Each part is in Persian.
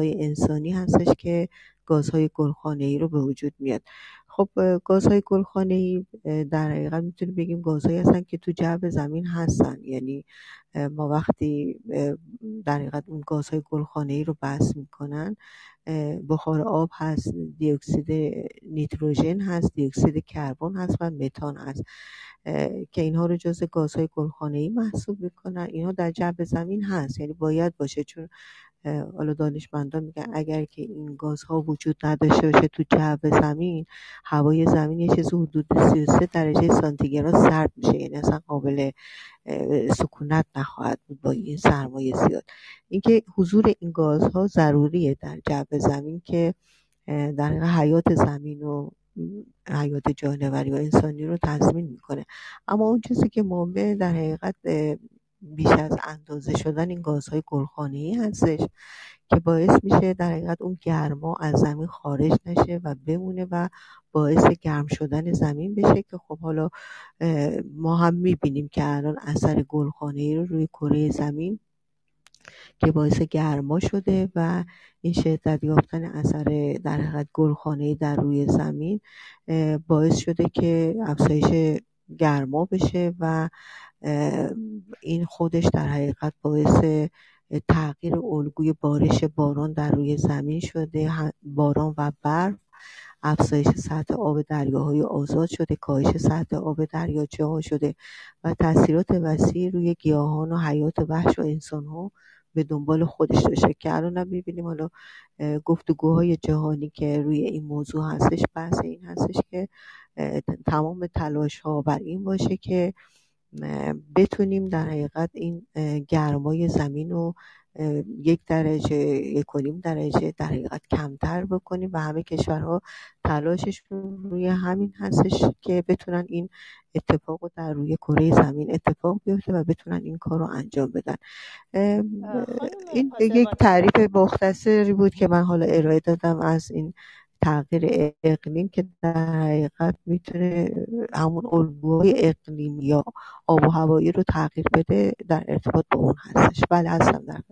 های انسانی هستش که گازهای گلخانه ای رو به وجود میاد. خب گازهای گلخانه ای در حقیقت می‌تونیم بگیم گازهایی هستن که تو جو زمین هستن. یعنی ما وقتی در حقیقت اون گازهای گلخانه ای رو بس می‌کنن بخار آب هست دیوکسید نیتروژن هست دیوکسید کربن هست و متان هست. که اینها رو جز گازهای گلخانه ای محسوب می‌کنن. اینها در جو زمین هست. یعنی باید باشه. چون حالا دانشمندان میگن اگر که این گازها وجود نداشته باشه تو جو زمین هوای زمین یه چیز حدود 33 درجه سانتیگراد سرد میشه. یعنی اصلا قابل سکونت نخواهد بود با این سرمایه زیاد. اینکه حضور این گازها ضروریه در جو زمین که در حیات زمین و حیات جانوری و انسانی رو تضمین می‌کنه. اما اون چیزی که مهمه در حقیقت بیش از اندازه شدن این گازهای ای هستش که باعث میشه در حقیقت اون گرما از زمین خارج نشه و بمونه و باعث گرم شدن زمین بشه که خب حالا ما هم می‌بینیم که الان اثر ای رو روی کره زمین که باعث گرما شده و این شدت یافتن اثر در حقیقت ای در روی زمین باعث شده که افزایش گرما بشه و این خودش در حقیقت باعث تغییر الگوی بارش باران در روی زمین شده. باران و برف افزایش سطح آب دریاهای آزاد شده کاهش سطح آب دریاچه ها شده و تاثیرات وسیع روی گیاهان و حیات وحش و انسان ها به دنبال خودش داشته که الان هم می‌بینیم حالا گفتگوهای جهانی که روی این موضوع هستش بحث این هستش که تمام تلاش ها بر این باشه که بتونیم در حقیقت این گرمای زمین رو یک درجه یک درجه در حقیقت کمتر بکنیم و همه کشورها تلاششون روی همین هستش که بتونن این اتفاق رو در روی کره زمین اتفاق بیفته و بتونن این کار رو انجام بدن. این یک تعریف مختصری بود که من حالا ارائه دادم از این تغییر اقلیم که در حقیقت می‌تونه همون الگوهای اقلیم یا آب و هوایی رو تغییر بده در ارتباط با اون هستش. بله هستم در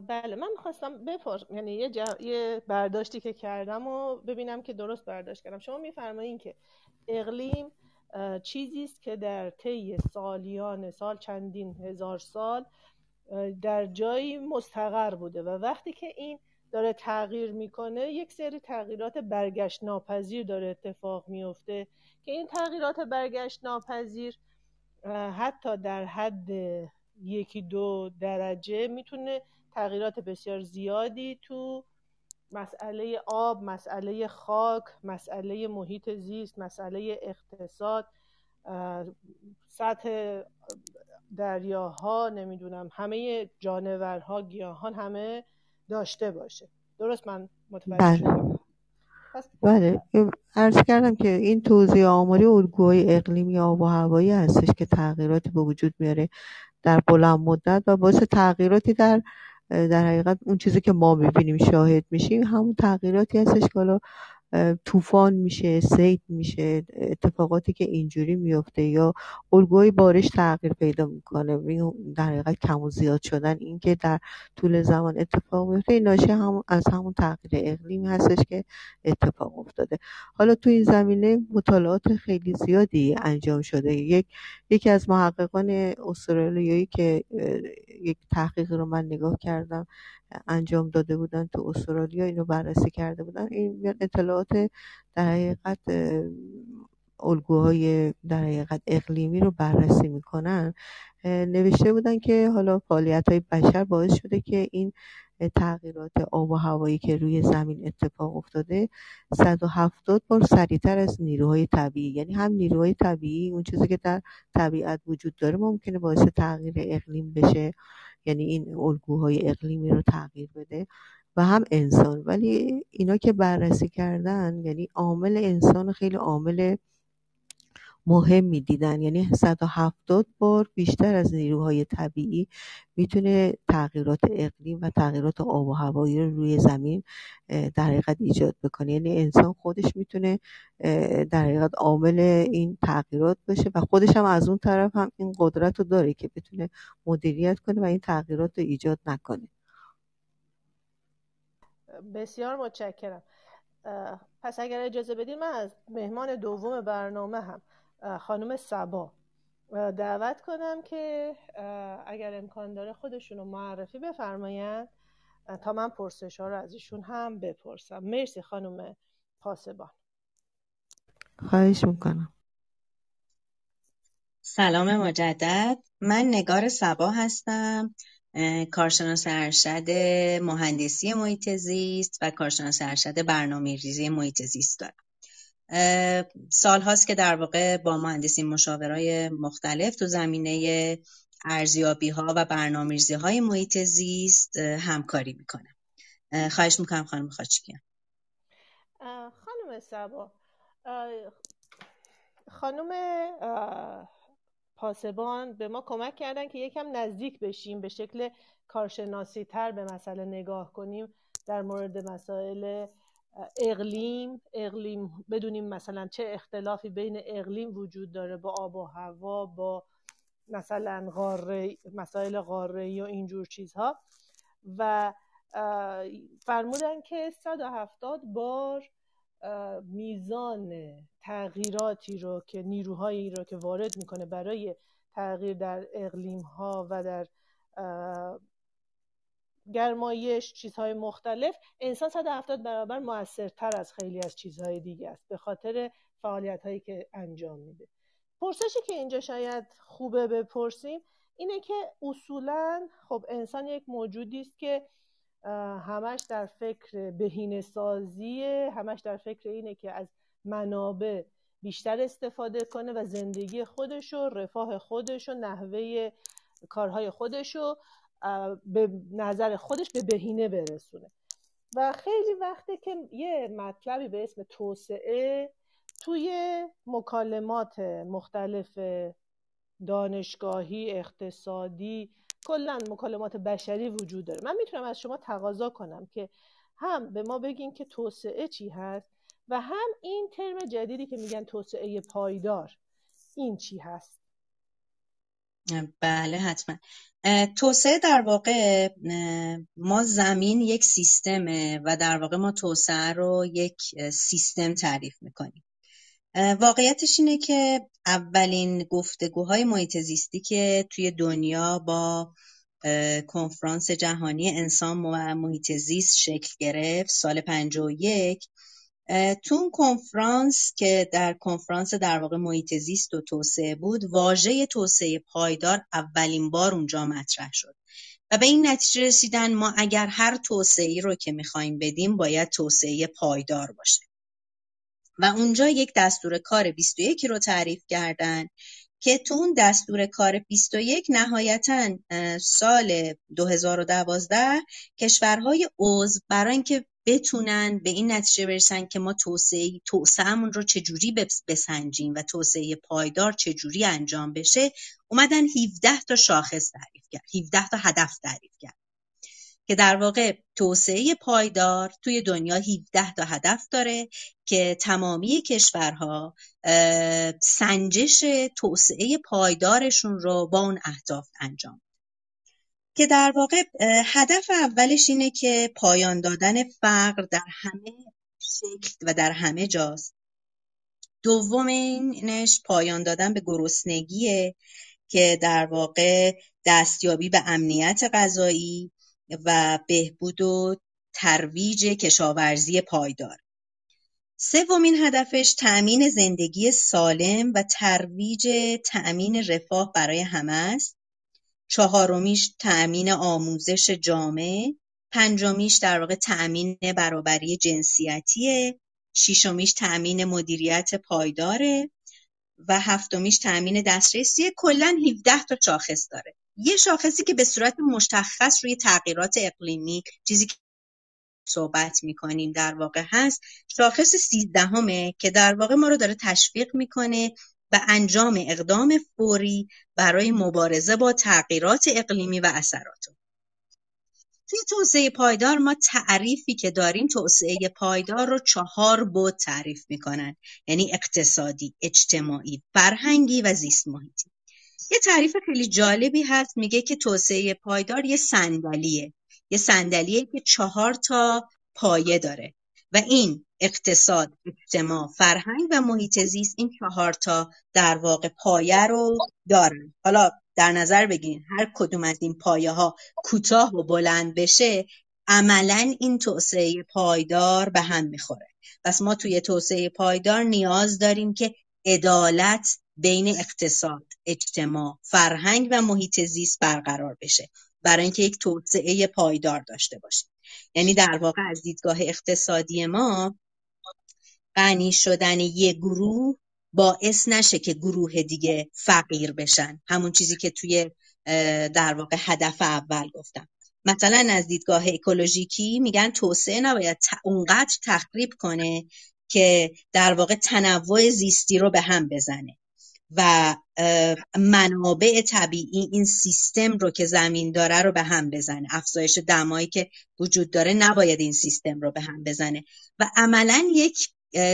بله من می‌خواستم بپرس یعنی یه, یه برداشتی که کردم و ببینم که درست برداشت کردم. شما میفرمایین که اقلیم چیزی است که در طی سالیان سال چندین هزار سال در جایی مستقر بوده و وقتی که این داره تغییر می‌کنه یک سری تغییرات برگشت ناپذیر داره اتفاق میفته که این تغییرات برگشت ناپذیر حتی در حد یکی دو درجه می‌تونه تغییرات بسیار زیادی تو مسئله آب، مسئله خاک، مسئله محیط زیست، مسئله اقتصاد، سطح دریاها نمی‌دونم همه جانورها گیاهان همه داشته باشه. درست من متوجه بله. شدم. بله. عرض کردم که این توضیح آماری الگوهای اقلیمی آب و هوایی هستش که تغییراتی به وجود میاره در بلند مدت و باعث تغییراتی در در حقیقت اون چیزی که ما می‌بینیم شاهد میشیم همون تغییراتی هستش که حالا طوفان میشه سیل میشه اتفاقاتی که اینجوری میفته یا الگوی بارش تغییر پیدا می‌کنه. در حقیقت کم و زیاد شدن این که در طول زمان اتفاق میفته این ناشی هم از همون تغییر اقلیمی هستش که اتفاق افتاده. حالا تو این زمینه مطالعات خیلی زیادی انجام شده. یک یکی از محققان استرالیایی که یک تحقیق رو من نگاه کردم انجام داده بودن تو استرالیا اینو بررسی کرده بودن. این اطلاعات در حقیقت الگوهای در حقیقت اقلیمی رو بررسی می‌کنن. نوشته بودن که حالا فعالیت های بشر باعث شده که این تغییرات آب و هوایی که روی زمین اتفاق افتاده 170 بار سریعتر از نیروهای طبیعی. یعنی هم نیروهای طبیعی اون چیزی که در طبیعت وجود داره ممکنه باعث تغییر اقلیم بشه. یعنی این الگوهای اقلیمی رو تغییر بده. و هم انسان. ولی اینا که بررسی کردن یعنی عامل انسان خیلی عامل مهم دیدن. یعنی 170 بار بیشتر از نیروهای طبیعی می‌تونه تغییرات اقلیم و تغییرات آب و هوایی رو روی زمین در حقیقت ایجاد بکنه. یعنی انسان خودش می‌تونه در حقیقت عامل این تغییرات باشه و خودش هم از اون طرف هم این قدرت رو داره که بتونه مدیریت کنه و این تغییرات رو ایجاد نکنه. بسیار متشکرم. پس اگر اجازه بدید من از مهمان دوم برنامه هم خانم سبا. دعوت کنم که اگر امکان داره خودشون رو معرفی بفرمایند. تا من پرسش ها رو از ایشون هم بپرسم. مرسی خانم پاسبان. خواهش می‌کنم. سلام مجدد. من نگار سبا هستم. کارشناس ارشد مهندسی محیط زیست و کارشناس ارشد برنامه ریزی محیط زیست دارم. سال هاست که در واقع با مهندسی مشاورای مختلف تو زمینه ارزیابی ها و برنامه ریزی های محیط زیست همکاری می‌کنم خواهش می‌کنم خانم خاچکیان خانم سبا خانم پاسبان به ما کمک کردن که یکم نزدیک بشیم به شکل کارشناسی تر به مسئله نگاه کنیم در مورد مسائل اقلیم اقلیم بدونیم مثلا چه اختلافی بین اقلیم وجود داره با آب و هوا با مثلا غاره مسائل غاره و اینجور چیزها. و فرمودن که 170 بار میزان تغییراتی رو که نیروهایی رو که وارد می‌کنه برای تغییر در اقلیم ها و در گرمایش چیزهای مختلف. انسان 170 برابر موثرتر از خیلی از چیزهای دیگه است به خاطر فعالیت هایی که انجام میده. پرسشی که اینجا شاید خوبه بپرسیم اینه که اصولا خب انسان یک موجودی است که همش در فکر بهینه سازی همش در فکر اینه که از منابع بیشتر استفاده کنه و زندگی خودش و رفاه خودش و نحوه کارهای خودش رو به نظر خودش به بهینه برسونه. و خیلی وقته که یه مطلبی به اسم توسعه توی مکالمات مختلف دانشگاهی اقتصادی کلا مکالمات بشری وجود داره. من می‌تونم از شما تقاضا کنم که هم به ما بگین که توسعه چی هست و هم این ترم جدیدی که میگن توسعه پایدار این چی هست. بله حتما. توسعه در واقع ما زمین یک سیستمه و در واقع ما توسعه رو یک سیستم تعریف می‌کنیم. واقعیتش اینه که اولین گفتگوهای محیط زیستی که توی دنیا با کنفرانس جهانی انسان و محیط زیست شکل گرفت سال 51 تو کنفرانس که در کنفرانس در واقع محیط زیست و توسعه بود واژه توسعه پایدار اولین بار اونجا مطرح شد. و به این نتیجه رسیدن ما اگر هر توسعه رو که می‌خوایم بدیم باید توسعه پایدار باشه. و اونجا یک دستور کار 21 رو تعریف کردن که تو اون دستور کار 21 نهایتا سال 2012 کشورهای عضو برای اینکه بتونن به این نتیجه برسن که ما توسعه توسعهمون رو چجوری بسنجیم و توسعه پایدار چجوری انجام بشه اومدن 17 تا شاخص تعریف کرد 17 تا هدف تعریف کرد. که در واقع توسعه پایدار توی دنیا 17 تا هدف داره که تمامی کشورها سنجش توسعه پایدارشون رو با اون اهداف انجام که در واقع هدف اولش اینه که پایان دادن فقر در همه شکل و در همه جاست. دومینش پایان دادن به گرسنگیه که در واقع دستیابی به امنیت غذایی و بهبود و ترویج کشاورزی پایدار. سومین هدفش تأمین زندگی سالم و ترویج تأمین رفاه برای همه است. چهارمیش تأمین آموزش جامع پنجمیش در واقع تأمین برابری جنسیتیه ششمیش تأمین مدیریت پایداره و هفتمیش تأمین دسترسی کلا 17 تا شاخص داره. یه شاخصی که به صورت مشخص روی تغییرات اقلیمی چیزی که صحبت می‌کنیم در واقع هست شاخص سیزدهمه که در واقع ما رو داره تشویق می‌کنه به انجام اقدام فوری برای مبارزه با تغییرات اقلیمی و اثرات توی توسعه پایدار ما تعریفی که داریم توسعه پایدار رو چهار بود تعریف می‌کنن. یعنی اقتصادی، اجتماعی، فرهنگی و زیست محیطی یه تعریف خیلی جالبی هست میگه که توسعه پایدار یه صندلیه. یه صندلیه که چهار تا پایه داره. و این اقتصاد اجتماع فرهنگ و محیط زیست این چهار تا در واقع پایه رو دارن. حالا در نظر بگیرین هر کدوم از این پایه ها کوتاه و بلند بشه عملا این توسعه پایدار به هم می‌خوره. پس ما توی توسعه پایدار نیاز داریم که عدالت بین اقتصاد اجتماع فرهنگ و محیط زیست برقرار بشه. برای اینکه یک توسعه پایدار داشته باشیم. یعنی در واقع از دیدگاه اقتصادی ما غنی شدن یک گروه باعث نشه که گروه دیگه فقیر بشن. همون چیزی که توی در واقع هدف اول گفتم. مثلا از دیدگاه اکولوژیکی میگن توسعه نباید اونقدر تخریب کنه که در واقع تنوع زیستی رو به هم بزنه. و منابع طبیعی این سیستم رو که زمین داره رو به هم بزنه. افزایش دمایی که وجود داره نباید این سیستم رو به هم بزنه. و عملا یک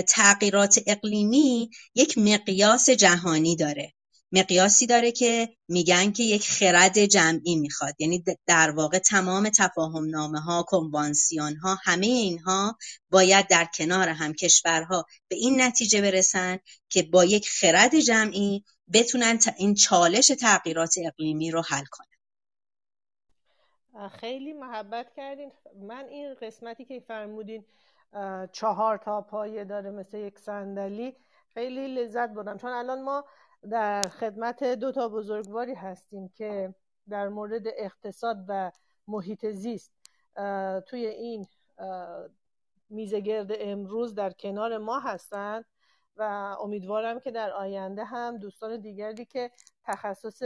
تغییرات اقلیمی یک مقیاس جهانی داره. مقیاسی داره که میگن که یک خرد جمعی می‌خواد. یعنی در واقع تمام تفاهم نامه ها کنوانسیون ها همه اینها باید در کنار هم کشورها به این نتیجه برسن که با یک خرد جمعی بتونن این چالش تغییرات اقلیمی رو حل کنن. خیلی محبت کردین. من این قسمتی که فرمودین چهار تا پایه داره مثل یک صندلی خیلی لذت بردم. چون الان ما در خدمت دو تا بزرگواری هستیم که در مورد اقتصاد و محیط زیست توی این میزه گرد امروز در کنار ما هستند و امیدوارم که در آینده هم دوستان دیگری که تخصص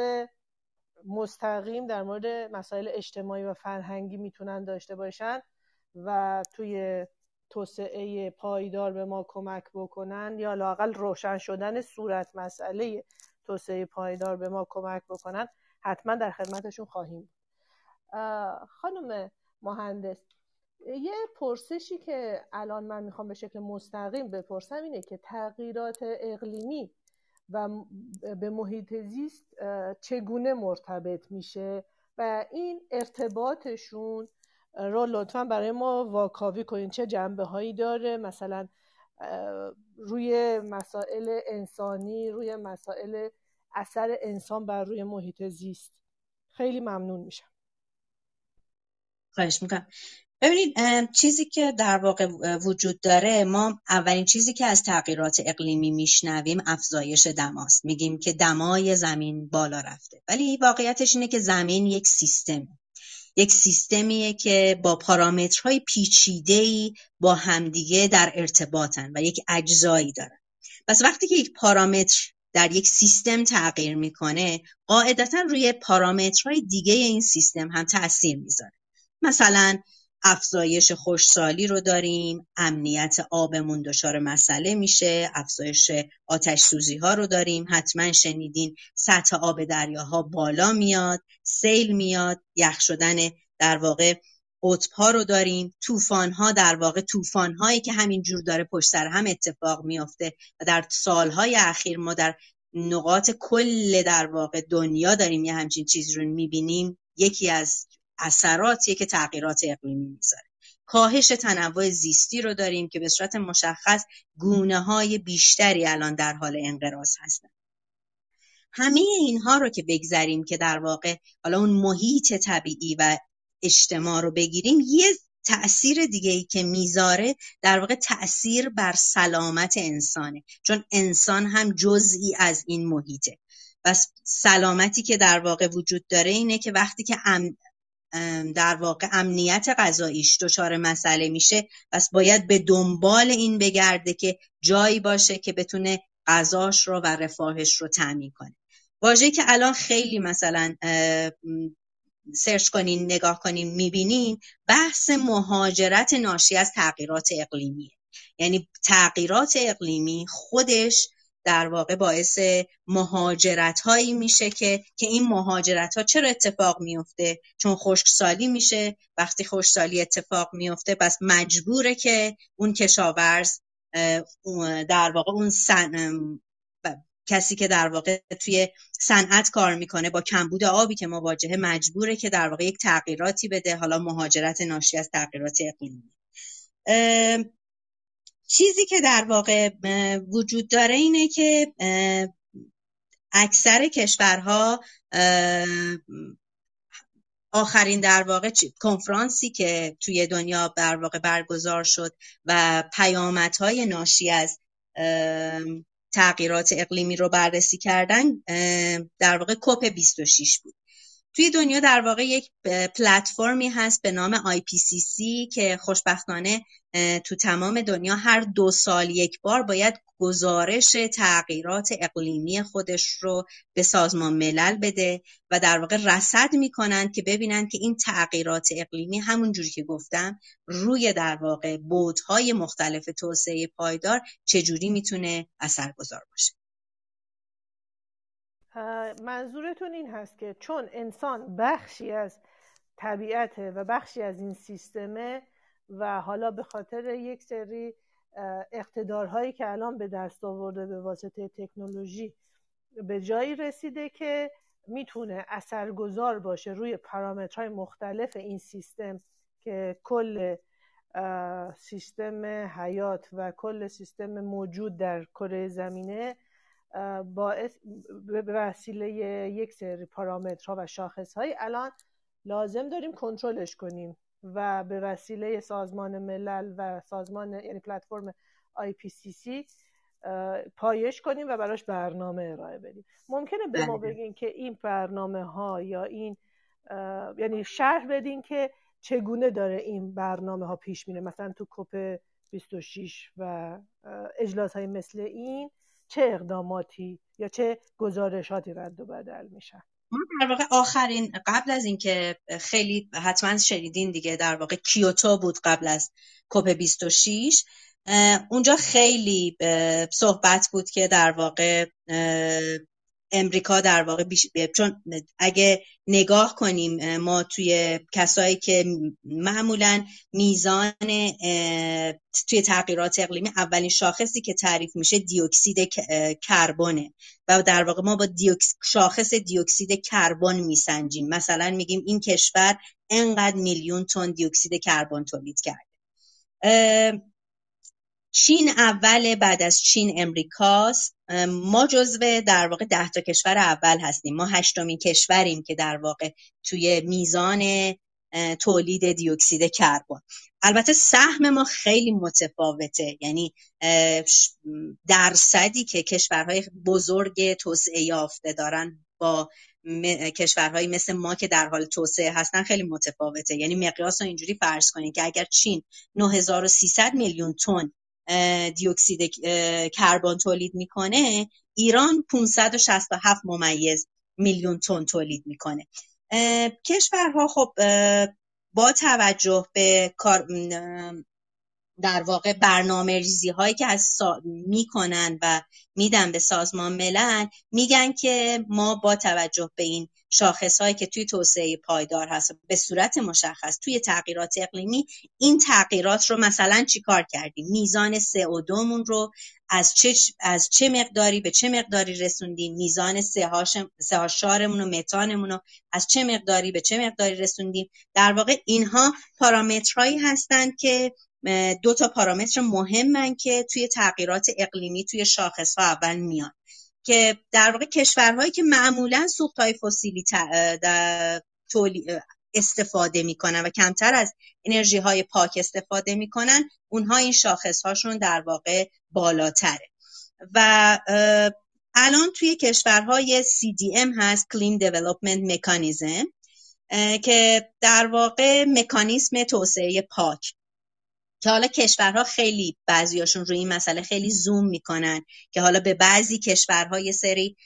مستقیم در مورد مسائل اجتماعی و فرهنگی می‌تونن داشته باشن و توی توسعه پایدار به ما کمک بکنن یا لاقل روشن شدن صورت مسئله توسعه پایدار به ما کمک بکنن حتما در خدمتشون خواهیم خانم مهندس یه پرسشی که الان من می‌خوام به شکل مستقیم بپرسم اینه که تغییرات اقلیمی و به محیط زیست چگونه مرتبط میشه؟ و این ارتباطشون رو لطفا برای ما واکاوی کنین. چه جنبه هایی داره؟ مثلا روی مسائل انسانی روی مسائل اثر انسان بر روی محیط زیست. خیلی ممنون میشم. خواهش می‌کنم. ببینید چیزی که در واقع وجود داره ما اولین چیزی که از تغییرات اقلیمی میشنویم افزایش دماست. میگیم که دمای زمین بالا رفته. ولی واقعیتش اینه که زمین یک سیستمه. یک سیستمیه که با پارامترهای پیچیده‌ای با همدیگه در ارتباطن و یک اجزایی دارن. پس وقتی که یک پارامتر در یک سیستم تغییر می‌کنه قاعدتا روی پارامترهای دیگه این سیستم هم تاثیر می‌ذاره. مثلا افزایش خوشسالی رو داریم امنیت آبمون دچار مسئله میشه افزایش آتش سوزی ها رو داریم. حتما شنیدین سطح آب دریاها بالا میاد سیل میاد یخ شدن در واقع قطب ها رو داریم. طوفان ها در واقع طوفان هایی که همین جور داره پشت سر هم اتفاق میافته و در سالهای اخیر ما در نقاط کل در واقع دنیا داریم یه همچین چیز رو می‌بینیم. یکی از اثراتیه که تغییرات اقلیمی می‌ذاره. کاهش تنوع زیستی رو داریم که به صورت مشخص گونه های بیشتری الان در حال انقراض هستن. همه اینها رو که بگذریم که در واقع حالا اون محیط طبیعی و اجتماع رو بگیریم یه تأثیر دیگه ای که می‌ذاره در واقع تأثیر بر سلامت انسانه. چون انسان هم جزئی از این محیطه. پس سلامتی که در واقع وجود داره اینه که وقتی که در واقع امنیت غذاییش دچار مسئله میشه. پس باید به دنبال این بگرده که جایی باشه که بتونه غذاش رو و رفاهش رو تعمین کنه. واژه‌ای که الان خیلی مثلا سرچ کنین نگاه کنین می‌بینین بحث مهاجرت ناشی از تغییرات اقلیمیه. یعنی تغییرات اقلیمی خودش در واقع باعث مهاجرت هایی میشه که که این مهاجرت ها چرا اتفاق میفته؟ چون خشکسالی میشه. وقتی خشکسالی اتفاق میفته پس مجبوره که اون کشاورز در واقع اون سن کسی که در واقع توی صنعت کار می‌کنه با کمبود آبی که مواجهه مجبوره که در واقع یک تغییراتی بده. حالا مهاجرت ناشی از تغییرات اقلیمی. چیزی که در واقع وجود داره اینه که اکثر کشورها آخرین در واقع کنفرانسی که توی دنیا در واقع برگزار شد و پیامدهای ناشی از تغییرات اقلیمی رو بررسی کردن در واقع کوپ 26 بود. توی دنیا در واقع یک پلتفرمی هست به نام IPCC که خوشبختانه تو تمام دنیا هر دو سال یک بار باید گزارش تغییرات اقلیمی خودش رو به سازمان ملل بده و در واقع رصد می‌کنند که ببینند که این تغییرات اقلیمی همونجوری که گفتم روی در واقع بودهای مختلف توسعه پایدار چجوری می‌تونه اثرگذار باشه. منظورتون این هست که چون انسان بخشی از طبیعت و بخشی از این سیستمه و حالا به خاطر یک سری اقتدارهایی که الان به دست آورده به واسطه تکنولوژی به جایی رسیده که می‌تونه اثرگذار باشه روی پارامترهای مختلف این سیستم که کل سیستم حیات و کل سیستم موجود در کره زمینه باعث به وسیله یک سری پارامترها و شاخصهایی الان لازم داریم کنترلش کنیم و به وسیله سازمان ملل و سازمان یعنی پلتفرم IPCC پایش کنیم و براش برنامه ارائه بدیم ممکنه به ما بله. بگین که این برنامه ها یا این یعنی شرح بدین که چگونه داره این برنامه ها پیش میره مثلا تو کوپ 26 و اجلاس های مثل این چه اقداماتی یا چه گزارشاتی رد و بدل میشن؟ ما در واقع آخرین قبل از اینکه خیلی حتما شنیدین دیگه در واقع کیوتو بود قبل از کوپ 26 اونجا خیلی صحبت بود که در واقع امریکا در واقع بیش... چون اگه نگاه کنیم ما توی کسایی که معمولا میزان توی تغییرات اقلیمی اولین شاخصی که تعریف میشه دیوکسید کربونه و در واقع ما با دیوکس... شاخص دیوکسید کربن میسنجیم. مثلا میگیم این کشور انقدر میلیون تن دیوکسید کربن تولید کرده. چین اول بعد از چین امریکاست. ما جزو در واقع ده تا کشور اول هستیم. ما هشتمین کشوریم که در واقع توی میزان تولید دیوکسید کربن. البته سهم ما خیلی متفاوته. یعنی درصدی که کشورهای بزرگ توسعه یافته دارن با کشورهایی مثل ما که در حال توسعه هستن خیلی متفاوته. یعنی مقیاس رو اینجوری فرض کنید که اگر چین 9300 میلیون تن دیوکسید کربن تولید می‌کنه ایران 567 ممیز میلیون تن تولید می‌کنه. کشورها خب با توجه به کار در واقع برنامه ریزی هایی که از سا... می‌کنن و میدن به سازمان ملل میگن که ما با توجه به این شاخص هایی که توی توسعه پایدار هست به صورت مشخص توی تغییرات اقلیمی این تغییرات رو مثلا چیکار کردیم؟ میزان CO2 مون رو از چه, از چه مقداری به چه مقداری رسوندیم؟ میزان سهاشارمون و متانمون رو از چه مقداری به چه مقداری رسوندیم؟ در واقع اینها پارامترهایی هستند که دو تا پارامتر مهمن که توی تغییرات اقلیمی توی شاخص ها اول میان. که در واقع کشورهایی که معمولا سوخت های فسیلی استفاده می‌کنن و کمتر از انرژی های پاک استفاده می‌کنن اونها این شاخص هاشون در واقع بالاتره. و الان توی کشورهای CDM هست Clean Development Mechanism که در واقع مکانیسم توسعه پاک. که حالا کشورها خیلی بعضیاشون روی این مسئله خیلی زوم می‌کنن که حالا به بعضی کشورها یه سری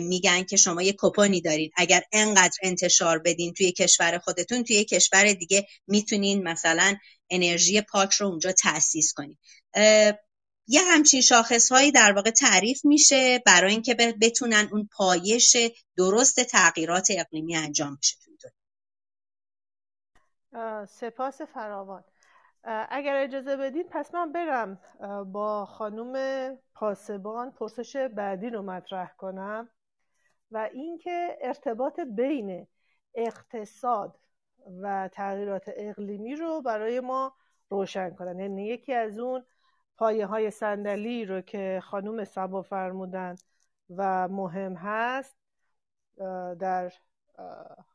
میگن که شما یه کپونی دارین. اگر انقدر انتشار بدین توی کشور خودتون توی کشور دیگه می‌تونین مثلا انرژی پاک رو اونجا تأسیس کنین. یه همچین شاخص هایی در واقع تعریف میشه برای اینکه بتونن اون پایش درست تغییرات اقلیمی انجام بشه سپاس فراوان. اگر اجازه بدین پس من برم با خانم پاسبان پرسش بعدی رو مطرح کنم و اینکه ارتباط بین اقتصاد و تغییرات اقلیمی رو برای ما روشن کنن. یعنی یکی از اون پایه های صندلی رو که خانوم سبا فرمودن و مهم هست در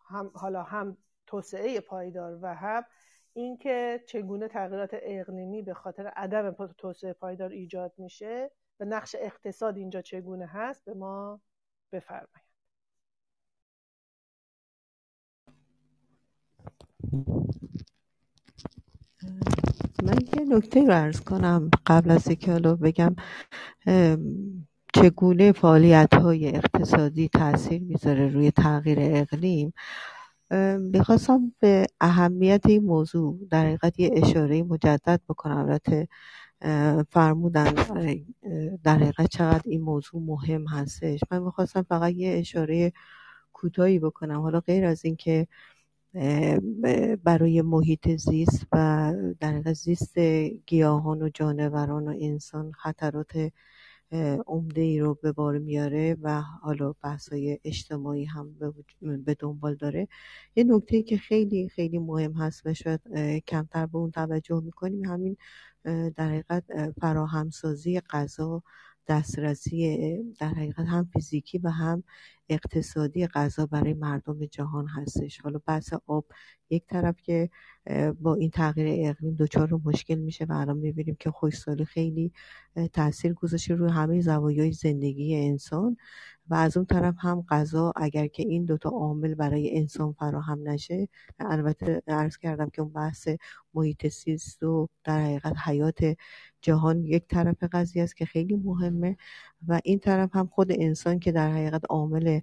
هم حالا هم توسعه پایدار و هم اینکه چگونه تغییرات اقلیمی به خاطر عدم توسعه پایدار ایجاد میشه و نقش اقتصاد اینجا چگونه هست به ما بفرمایید. من یه نکته رو ارز کنم قبل از اینکه حالا بگم چگونه فعالیت های اقتصادی تاثیر می‌ذاره روی تغییر اقلیم؟ می‌خواستم به اهمیت این موضوع در حقیقت یه اشاره مجدد بکنم. البته فرمودن در حقیقت چقدر این موضوع مهم هستش. من می‌خواستم فقط یه اشاره کوتاهی بکنم. حالا غیر از اینکه برای محیط زیست و در زیست گیاهان و جانوران و انسان خطرات عمده ای رو به بار میاره و حالا بحث های اجتماعی هم به دنبال داره. یه نکته که خیلی خیلی مهم هست و شاید کمتر به اون توجه می‌کنیم همین در حقیقت فراهمسازی غذا دسترسی در حقیقت هم فیزیکی و هم اقتصادی غذا برای مردم جهان هستش. حالا بحث آب یک طرف که با این تغییر اقلیم دچار مشکل میشه و الان می‌بینیم که خشکسالی خیلی تاثیر گذاشته روی همه زوایای زندگی انسان. و از اون طرف هم غذا اگر که این دوتا عامل برای انسان فراهم نشه البته عرض کردم که اون بحث محیط سیست و در حقیقت حیات جهان یک طرف قضیه است که خیلی مهمه و این طرف هم خود انسان که در حقیقت عامل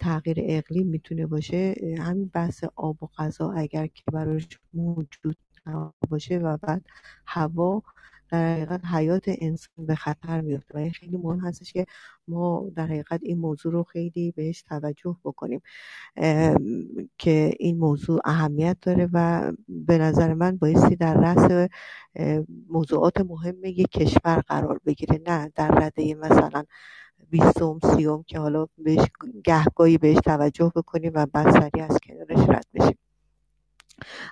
تغییر اقلیم می‌تونه باشه همین بحث آب و غذا اگر که براش موجود باشه و بعد هوا در حقیقت حیات انسان به خطر میفته و خیلی مهم هستش که ما در حقیقت این موضوع رو خیلی بهش توجه بکنیم. که این موضوع اهمیت داره و به نظر من بایستی در رأس موضوعات مهم یک کشور قرار بگیره نه در رده مثلا بیستم سیوم که حالا بهش گهگاهی بهش توجه بکنیم و بعد سریع از کنارش رد بشیم.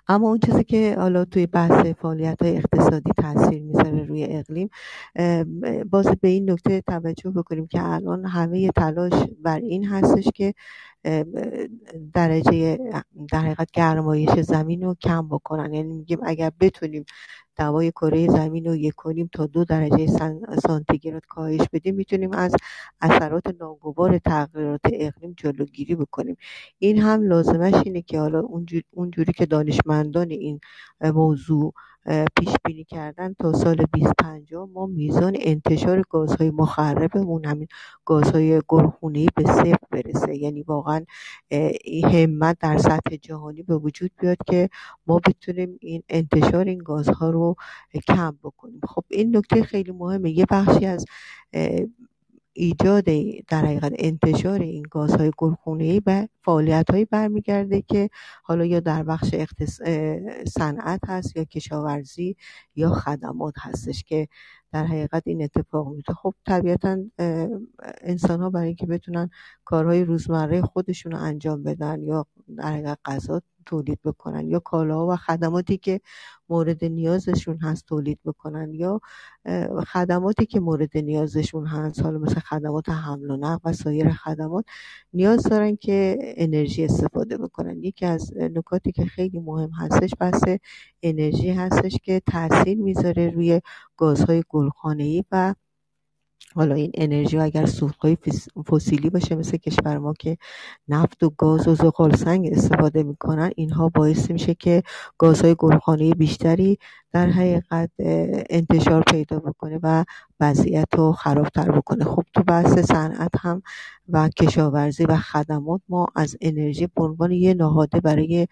اما اون چیزی که حالا توی بحث فعالیت های اقتصادی تاثیر می‌ذاره روی اقلیم باز به این نکته توجه بکنیم که الان همه تلاش بر این هستش که درجه در حقیقت گرمایش زمین رو کم بکنن. یعنی میگیم اگر بتونیم دوای کره زمین رو یک کنیم تا دو درجه سانتیگراد کاهش بدیم می‌تونیم از اثرات ناگوار تغییرات اقلیم جلوگیری بکنیم. این هم لازمش اینه که حالا اونجوری که دانشمندان این موضوع پیش بینی کردن تا سال 2050 ما میزان انتشار گازهای مخربمون همین گازهای گلخونه‌ای به صفر برسه. یعنی واقعا همت در سطح جهانی به وجود بیاد که ما بتونیم این انتشار این گازها رو کم بکنیم. خب این نکته خیلی مهمه. یه بخشی از ایجاد در حقیقت انتشار این گازهای گلخونه‌ای به فعالیتهایی برمیگرده که حالا یا در بخش صنعت هست یا کشاورزی یا خدمات هستش که در حقیقت این اتفاق میفته خب طبیعتا انسان ها برای اینکه بتونن کارهای روزمره خودشون رو انجام بدن یا در حقیقت غذا تولید بکنن یا کالاها و خدماتی که مورد نیازشون هست تولید بکنن یا خدماتی که مورد نیازشون هست حالا مثل خدمات حمل و نقل و سایر خدمات نیاز دارن که انرژی استفاده بکنن. یکی از نکاتی که خیلی مهم هستش بحث انرژی هستش که تاثیر می‌ذاره روی گازهای گلخانه‌ای و حالا این انرژی اگر سوختهای فسیلی باشه مثل کشور ما که نفت و گاز و زغال سنگ استفاده می‌کنن اینها باعث میشه که گازهای گلخانه بیشتری در حقیقت انتشار پیدا بکنه و وضعیت رو خرابتر بکنه. خب تو بحث صنعت هم و کشاورزی و خدمات ما از انرژی به عنوان یه نهاده برای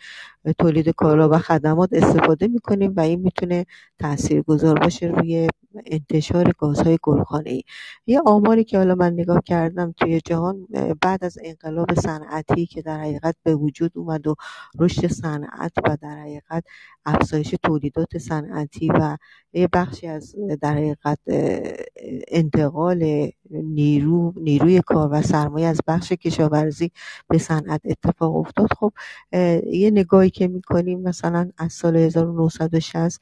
تولید کالا و خدمات استفاده می‌کنیم و این می‌تونه تاثیرگذار باشه روی انتشار گازهای گلخانه‌ای. یه آماری که حالا من نگاه کردم توی جهان بعد از انقلاب صنعتی که در حقیقت به وجود اومد و رشد صنعت و در حقیقت افزایش تولیدات صنعتی و یه بخشی از در حقیقت انتقال نیرو نیروی کار و سرمایه از بخش کشاورزی به صنعت اتفاق افتاد. خب یه نگاهی که می‌کنیم مثلا از سال 1960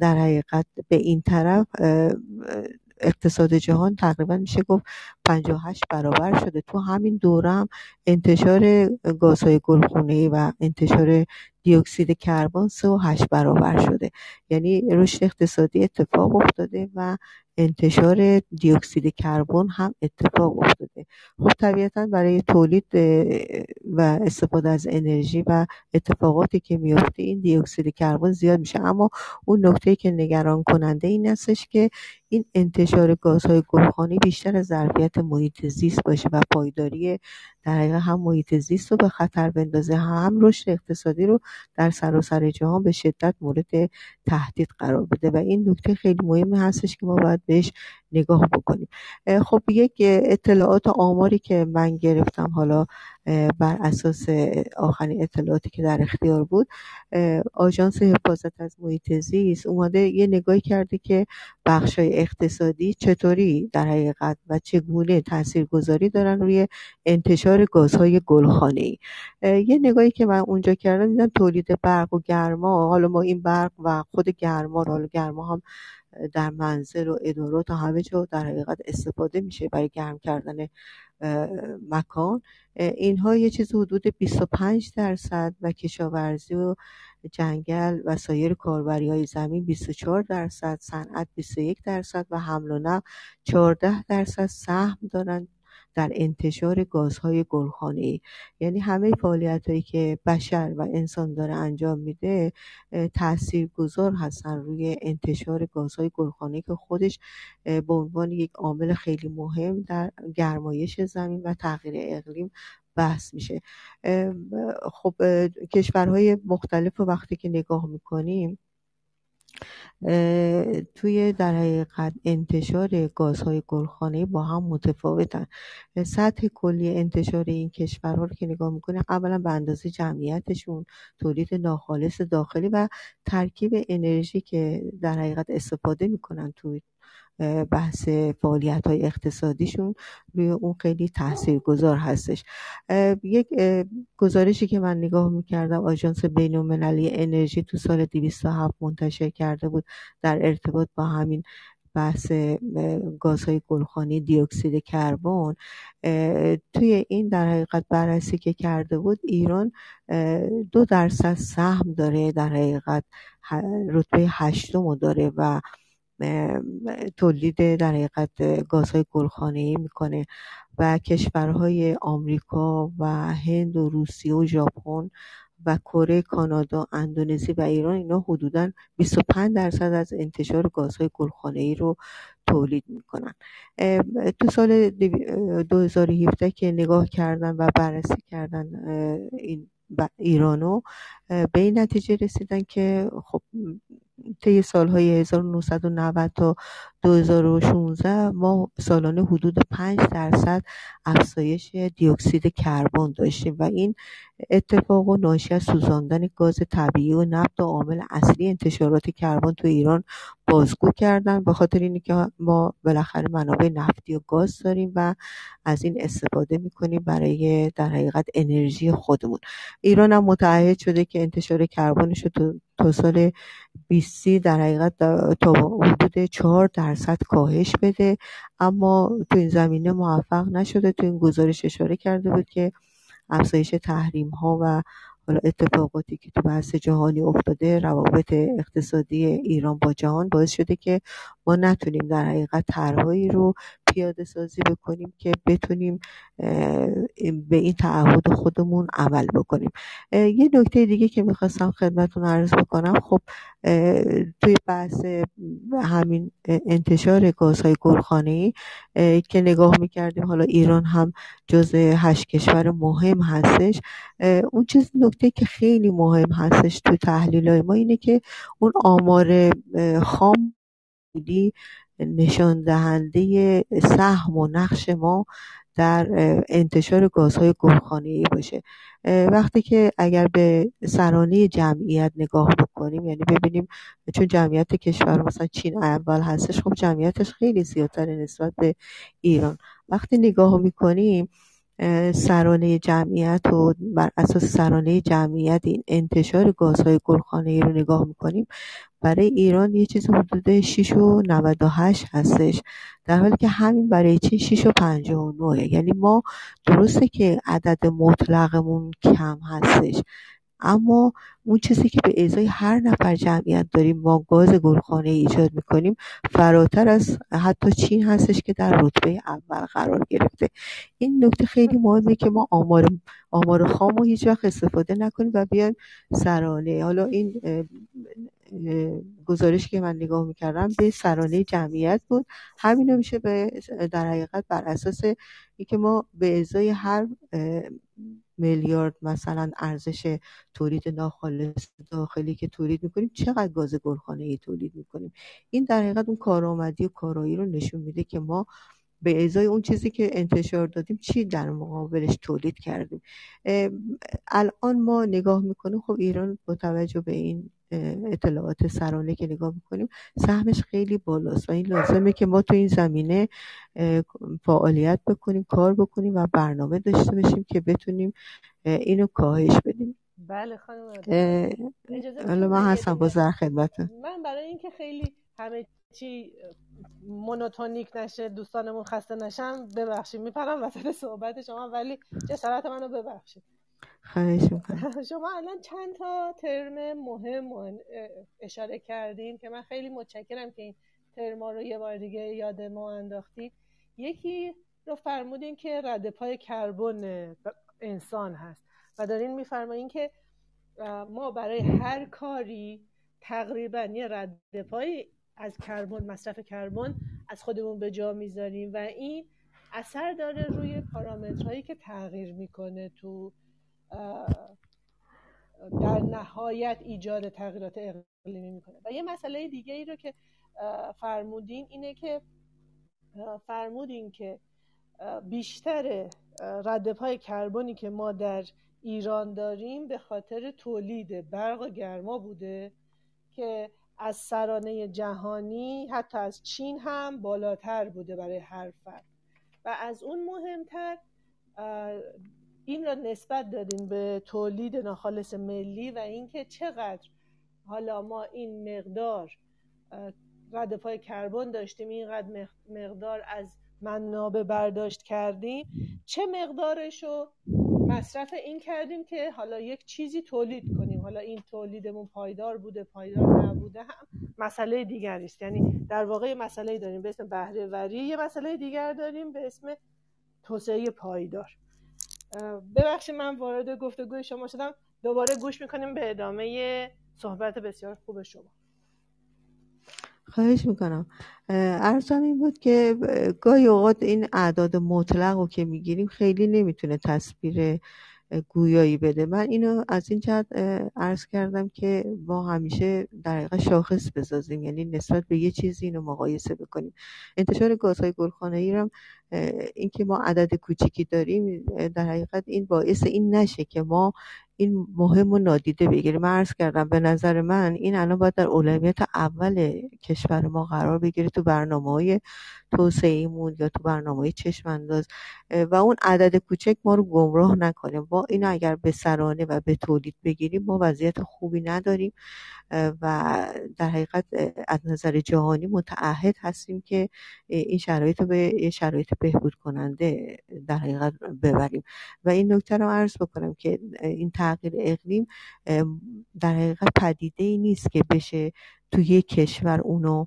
در حقیقت به این طرف اقتصاد جهان تقریبا میشه گفت 58 برابر شده. تو همین دوره هم انتشار گازهای گلخونه و انتشار دیوکسید کربن 3 و 8 برابر شده. یعنی رشد اقتصادی اتفاق افتاده و انتشار دیوکسید کربن هم اتفاق افتاده. خب طبیعتا برای تولید و استفاده از انرژی و اتفاقاتی که میفته این دیوکسید کربن زیاد میشه. اما اون نکته که نگران کننده این استش که این انتشار گازهای گلخانه‌ای بیشتر از ظرفیت محیط زیست باشه و پایداری در حقیقت هم محیط زیست رو به خطر بندازه هم رشد اقتصادی رو در سراسر جهان به شدت مورد تهدید قرار بده. و این نکته خیلی مهمی هستش که ما باید بهش نگاه بکنیم. خب یک اطلاعات آماری که من گرفتم حالا بر اساس آخرین اطلاعاتی که در اختیار بود. آژانس حفاظت از محیط زیست اومده یه نگاهی کرده که بخشای اقتصادی چطوری در حقیقت و چگونه تاثیرگذاری دارن روی انتشار گازهای گلخانه‌ای. یه نگاهی که من اونجا کردم دیدم تولید برق و گرما حالا ما این برق و خود گرما حالا گرما هم در منزل و ادارات و همه جا در حقیقت استفاده میشه برای گرم کردن مکان. اینها یه چیز حدود 25 درصد و کشاورزی و جنگل و سایر کاربری های زمین 24 درصد صنعت 21 درصد و حمل و نقل 14 درصد سهم دارند در انتشار گازهای گلخانه‌ای. یعنی همه هایی که بشر و انسان داره انجام میده گذار هستن روی انتشار گازهای گلخانه‌ای که خودش به عنوان یک عامل خیلی مهم در گرمایش زمین و تغییر اقلیم بحث میشه. خب کشورهای مختلف وقتی که نگاه می‌کنیم توی در حقیقت انتشار گازهای گلخانه با هم متفاوتن. سطح کلی انتشار این کشورها رو که نگاه می‌کنه اولا به اندازه جمعیتشون تولید ناخالص داخلی و ترکیب انرژی که در حقیقت استفاده می‌کنن توی بحث فعالیت های اقتصادیشون روی اون خیلی گذار هستش. یک گزارشی که من نگاه می‌کردم آژانس بین انرژی تو سال 207 منتشر کرده بود. در ارتباط با همین بحث گازهای گلخانی دیوکسید کربن توی این در حقیقت بررسی که کرده بود ایران دو درصد سهم داره در حقیقت رتبه هشتم داره و تولید در حقیقت گازهای ای می‌کنه و کشورهای آمریکا و هند و روسیه و ژاپن و کره کانادا اندونزی و ایران اینا حدودا 25 درصد از انتشار گازهای ای رو تولید می‌کنن. تو سال 2017 که نگاه کردن و بررسی کردن این ایرانو به این نتیجه رسیدن که خب طی سالهای 1990 تا 2016 ما سالانه حدود 5 درصد افزایش دیوکسید کربن داشتیم و این اتفاق و ناشی از سوزاندن گاز طبیعی و نفت و عامل اصلی انتشارات کربن تو ایران بازگو کردن به خاطر اینه که ما بالاخره منابع نفتی و گاز داریم و از این استفاده می‌کنیم برای در حقیقت انرژی خودمون. ایران هم متعهد شده که انتشار کربنش تا سال 20 در حقیقت تا حدود 4 درصد کاهش بده. اما تو این زمینه موفق نشده تو این گزارش اشاره کرده بود که افزایش تحریم ها و حالا اتفاقاتی که تو بحث جهانی افتاده روابط اقتصادی ایران با جهان باعث شده که ما نتونیم در حقیقت طرحهایی رو پیاده سازی بکنیم که بتونیم به این تعهد خودمون عمل بکنیم. یه نکته دیگه که می‌خواستم خدمتون عرض بکنم. خب توی بحث همین انتشار گازهای گلخانه‌ای که نگاه می‌کردیم حالا ایران هم جز هشت کشور مهم هستش. اون چیز نکته که خیلی مهم هستش تو تحلیل های ما اینه که اون آمار خام نشان دهنده سهم و نقش ما در انتشار گازهای ای باشه. وقتی که اگر به سرانه جمعیت نگاه بکنیم یعنی ببینیم چون جمعیت کشور مثلا چین اول هستش خب جمعیتش خیلی زیادتر نسبت به ایران. وقتی نگاه می‌کنیم سرانه جمعیت و بر اساس سرانه جمعیت این انتشار گازهای ای رو نگاه می‌کنیم برای ایران یه چیز حدود 6 و 98 هستش. در حالی که همین برای چین 6 و 59 یعنی ما درسته که عدد مطلقمون کم هستش. اما اون چیزی که به ازای هر نفر جمعیت داریم ما گاز گلخانه ایجاد می‌کنیم فراتر از حتی چین هستش که در رتبه اول قرار گرفته. این نکته خیلی مهمه که ما آمار آمار خام رو هیچ وقت استفاده نکنیم و بیایم سرانه. حالا این گزارش که من نگاه می‌کردم به سرانه جمعیت بود. همین میشه به در حقیقت بر اساس اینکه ما به ازای هر میلیارد مثلا ارزش تولید ناخالص داخلی که تولید می‌کنیم چقدر گاز گلخانه ای تولید می‌کنیم؟ این در حقیقت اون کارآمدی و کارایی رو نشون میده که ما به ازای اون چیزی که انتشار دادیم چی در مقابلش تولید کردیم. الان ما نگاه می‌کنیم خب ایران با توجه به این اطلاعات سرانه که نگاه می‌کنیم سهمش خیلی بالاست و این لازمه که ما تو این زمینه فعالیت بکنیم کار بکنیم و برنامه داشته باشیم که بتونیم اینو کاهش بدیم. بله خانم حالا من هستم با زر خدمتون من برای اینکه خیلی همه چی مونوتونیک نشه دوستانمون خسته نشن ببخشید. میپرم وسط صحبت شما ولی جسارت منو ببخشید. خواهش شما الان چند تا ترم مهم اشاره کردین که من خیلی متشکرم که این ترما رو یه بار دیگه یاد ما انداختید یکی رو فرمودین که رد پای کربن انسان هست و دارین میفرمایین که ما برای هر کاری تقریبا یه رد پای از کربن مصرف کربن از خودمون به جا می‌ذاریم و این اثر داره روی پارامترهایی که تغییر می‌کنه تو در نهایت ایجاد تغییرات اقلیمی می‌کنه. و یه مسئله دیگه ای رو که فرمودین اینه که فرمودین که بیشتر رد پای کربنی که ما در ایران داریم به خاطر تولید برق و گرما بوده که از سرانه جهانی حتی از چین هم بالاتر بوده برای هر فرد. و از اون مهمتر این را نسبت دادیم به تولید ناخالص ملی و اینکه چقدر حالا ما این مقدار رد پای کربن داشتیم اینقدر مقدار از منابع برداشت کردیم. چه مقدارش رو مصرف این کردیم که حالا یک چیزی تولید کنیم. حالا این تولیدمون پایدار بوده پایدار نبوده هم مسئله دیگری است. یعنی در واقع مسئله داریم به اسم بهره وری یه مسئله دیگر داریم به اسم توسعه پایدار. ببخشید من وارد گفتگوی شما شدم. دوباره گوش می‌کنیم به ادامه صحبت بسیار خوب شما. خواهش می‌کنم. ارزم این بود که گاهی اوقات این اعداد مطلق رو که می‌گیریم خیلی نمی‌تونه تصویر گویایی بده. من اینو از این جهت عرض کردم که ما همیشه در حقیقت شاخص بسازیم. یعنی نسبت به یه چیزی اینو مقایسه بکنیم. انتشار گازهای گلخانه ای هم اینکه ما عدد کوچیکی داریم در حقیقت این باعث این نشه که ما این مهم و نادیده بگیریم. من عرض کردم به نظر من این الان باید در اولویت اول کشور ما قرار بگیره تو برنامه های توسعهمون یا تو برنامه های چشم انداز و اون عدد کوچک ما رو گمراه نکنه با این اگر به سرانه و به تولید بگیریم ما وضعیت خوبی نداریم. و در حقیقت از نظر جهانی متعهد هستیم که این شرایط رو به شرایط بهبود کننده در حقیقت ببریم. و این نکته رو عرض بکنم که این تغییر اقلیم در حقیقت پدیده ای نیست که بشه تو یک کشور اونو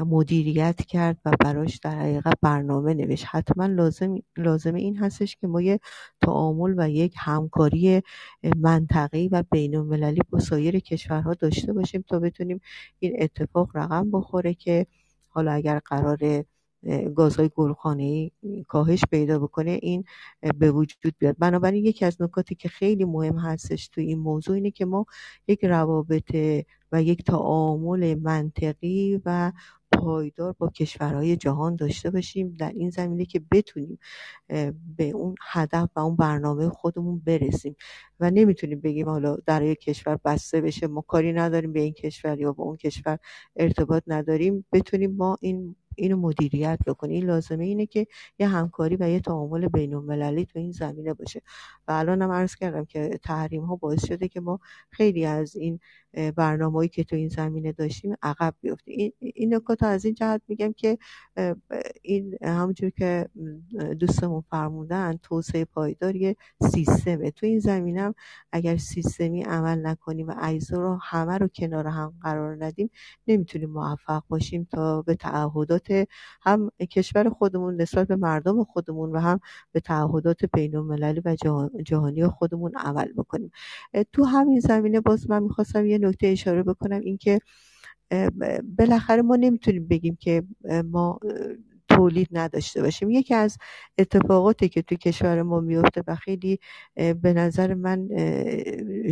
مدیریت کرد و براش در حقیقت برنامه نوشت. حتما لازم لازم این هستش که ما یک تعامل و یک همکاری منطقی و بین المللی با سایر کشورها داشته باشیم تا بتونیم این اتفاق رقم بخوره که حالا اگر قرار گازهای گلخانه کاهش پیدا بکنه این به وجود بیاد. بنابراین یکی از نکاتی که خیلی مهم هستش تو این موضوع اینه که ما یک روابط و یک تعامل منطقی و پایدار با کشورهای جهان داشته باشیم در این زمینه که بتونیم به اون هدف و اون برنامه خودمون برسیم. و نمی‌تونیم بگیم حالا در یک کشور بسته بشه ما کاری نداریم به این کشور یا به اون کشور ارتباط نداریم. بتونیم ما این اینو مدیریت بکنیم این لازمه اینه که یه همکاری و یه تعامل بین المللی تو این زمینه باشه. و الان هم عرض کردم که تحریم ها باعث شده که ما خیلی از این برنامه‌ای که تو این زمینه داشتیم عقب بیفتیم. این نکات از این جهت میگم که این همونجور که دوستمون فرمودن توسعه پایدار سیستمه. تو این زمینه هم اگر سیستمی عمل نکنیم و اجزا رو همه رو کنار هم قرار ندیم نمی‌تونیم موفق باشیم تا به تعهدات هم کشور خودمون نسبت به مردم خودمون و هم به تعهدات بین المللی و جهانی خودمون عمل بکنیم. تو همین زمینه باز من می‌خواستم یه نکته اشاره بکنم اینکه بالاخره ما نمی‌تونیم بگیم که ما تولید نداشته باشیم. یکی از اتفاقاتی که تو کشور ما میفته و خیلی به نظر من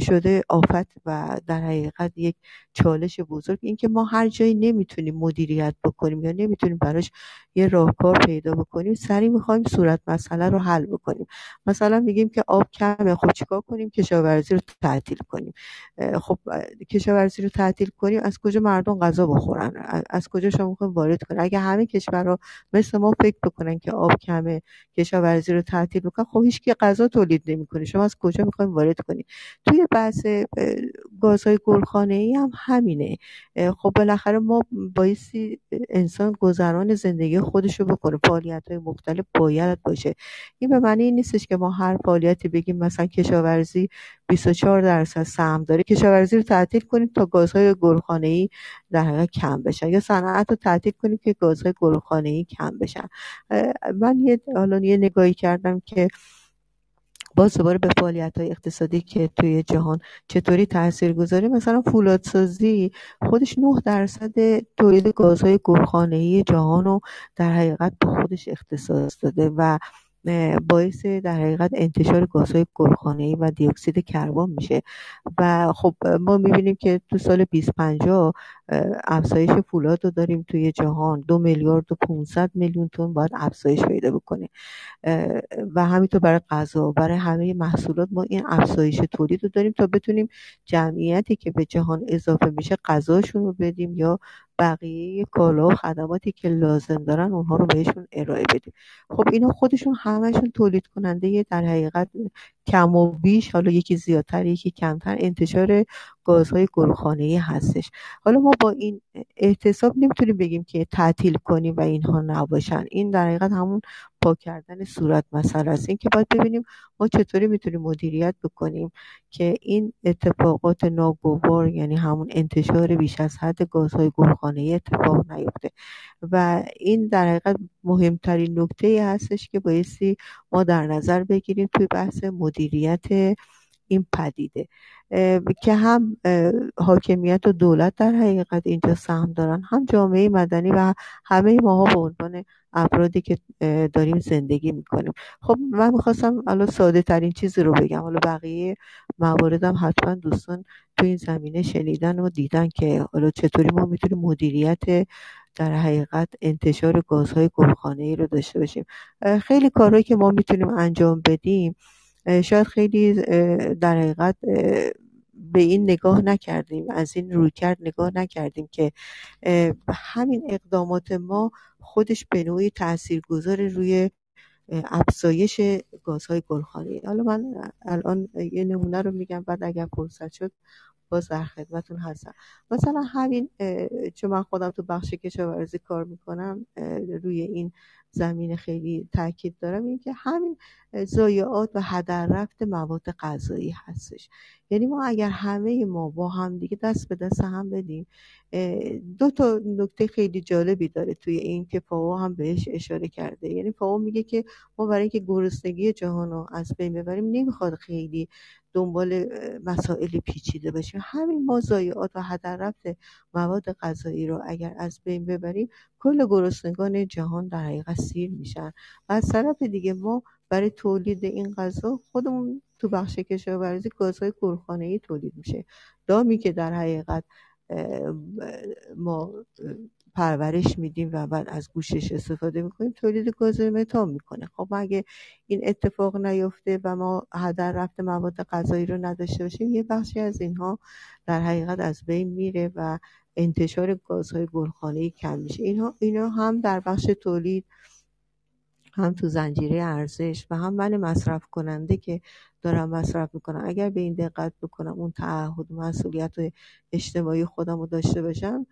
شده آفت و در حقیقت یک چالش بزرگ اینکه ما هر جایی نمی‌تونیم مدیریت بکنیم یا نمی‌تونیم براش یه راهکار پیدا بکنیم سریع می‌خوایم صورت مسئله رو حل بکنیم. مثلا میگیم که آب کمه خب چیکار کنیم؟ کشاورزی رو تعطیل کنیم. خب کشاورزی رو تعطیل کنیم از کجا مردم غذا بخورن؟ از کجا شما می‌خوایم وارد کنیم اگه همه کشورها مثل ما فکر بکنن که آب کمه کشاورزی رو تعطیل بکن خب هیچ کی غذا تولید نمی‌کنه. شما از کجا می‌خوایم وارد کنید توی بحث گازهای گلخانه ای هم همینه. خب بالاخره ما بایستی انسان گذران زندگی خودشو بکنه. فعالیت های مختلف باید باشه. این به معنی نیستش که ما هر فعالیتی بگیم مثلا کشاورزی 24 درصد سهم داره. کشاورزی رو تعطیل کنیم تا گازهای گلخانه ای در حقیقت کم بشن. یا صنعت رو تعطیل کنیم که گازهای گلخانه ای کم بشن. من یه حالا یه نگاهی کردم که باز دوباره به فعالیت های اقتصادی که توی جهان چطوری تاثیر گذاره مثلا فولادسازی خودش 9 درصد تولید گازهای گلخانه‌ای جهان رو در حقیقت به خودش اختصاص داده و باعث در حقیقت انتشار گازهای گلخانه‌ای و دیوکسید کربن میشه. و خب ما می‌بینیم که تو سال 2050 افزایش فولاد رو داریم توی جهان. دو میلیارد و 500 میلیون تن باید افزایش پیدا بکنه. و همینطور برای غذا برای همه محصولات ما این افزایش تولید رو داریم تا بتونیم جمعیتی که به جهان اضافه میشه غذاشون رو بدیم یا بقیه کالا و خدماتی که لازم دارن اونها رو بهشون ارائه بدیم. خب اینا خودشون همشون تولید کننده در حقیقت کم و بیش حالا یکی زیادتر یکی کمتر انتشار گازهای گلخانه‌ای هستش. حالا ما با این احتساب نمی‌تونیم بگیم که تعطیل کنیم و اینها نباشن. این در حقیقت همون پاک کردن صورت مسئله است. این که باید ببینیم ما چطوری می‌تونیم مدیریت بکنیم که این اتفاقات ناگوار یعنی همون انتشار بیش از حد گازهای گلخانه‌ای اتفاق نیفته. و این در حقیقت مهمترین نکته ای هستش که بایستی ما در نظر بگیریم توی بحث مدیریت این پدیده. که هم حاکمیت و دولت در حقیقت اینجا سهم دارن هم جامعه مدنی و همه ماها به عنوان افرادی که داریم زندگی می‌کنیم. خب من می‌خواستم الان ساده ترین چیزی رو بگم. حالا بقیه مواردم حتما دوستان تو این زمینه شنیدن و دیدن که حالا چطوری ما می‌تونیم مدیریت در حقیقت انتشار گازهای گلخانه ای رو داشته باشیم. خیلی کارهایی که ما می‌تونیم انجام بدیم شاید خیلی در حقیقت به این نگاه نکردیم از این روی کرد نگاه نکردیم که همین اقدامات ما خودش به نوعی تاثیرگذار روی افزایش گازهای گلخانه‌ای. حالا من الان یه نمونه رو میگم بعد اگر فرصت شد باز در خدمتون هستم مثلا همین چون من خودم تو بخش کشاورزی کار می‌کنم روی این زمین خیلی تاکید دارم این که همین ضایعات و هدر رفت مواد غذایی هستش. یعنی ما اگر همه ما با هم دیگه دست به دست هم بدیم دو تا نکته خیلی جالبی داره توی این که فاو هم بهش اشاره کرده. یعنی فاو میگه که ما برای اینکه گرسنگی جهان رو از بین ببریم نمی‌خواد خیلی دنبال مسائل پیچیده باشیم همین ما ضایعات و هدر رفت مواد غذایی رو اگر از بین ببریم کل گرسنگان جهان در حقیقت سیر میشن. و از طرف دیگه ما برای تولید این غذا خودمون تو بخش کشاورزی گازهای ای تولید میشه. دامی که در حقیقت ما پرورش میدیم و بعد از گوشش استفاده می‌کنیم تولید گاز متان می‌کنه. خب اگه این اتفاق نیفته و ما هدر رفت مواد غذایی رو نداشته باشیم یه بخشی از اینها در حقیقت از بین میره و انتشار گازهای گلخانه‌ای کم میشه. اینها اینا هم در بخش تولید هم تو زنجیره ارزش و هم من مصرف کننده که دارم مصرف می‌کنم. اگر به این دقت بکنم اون تعهد و مسئولیت اجتماعی خودم رو داشته باشم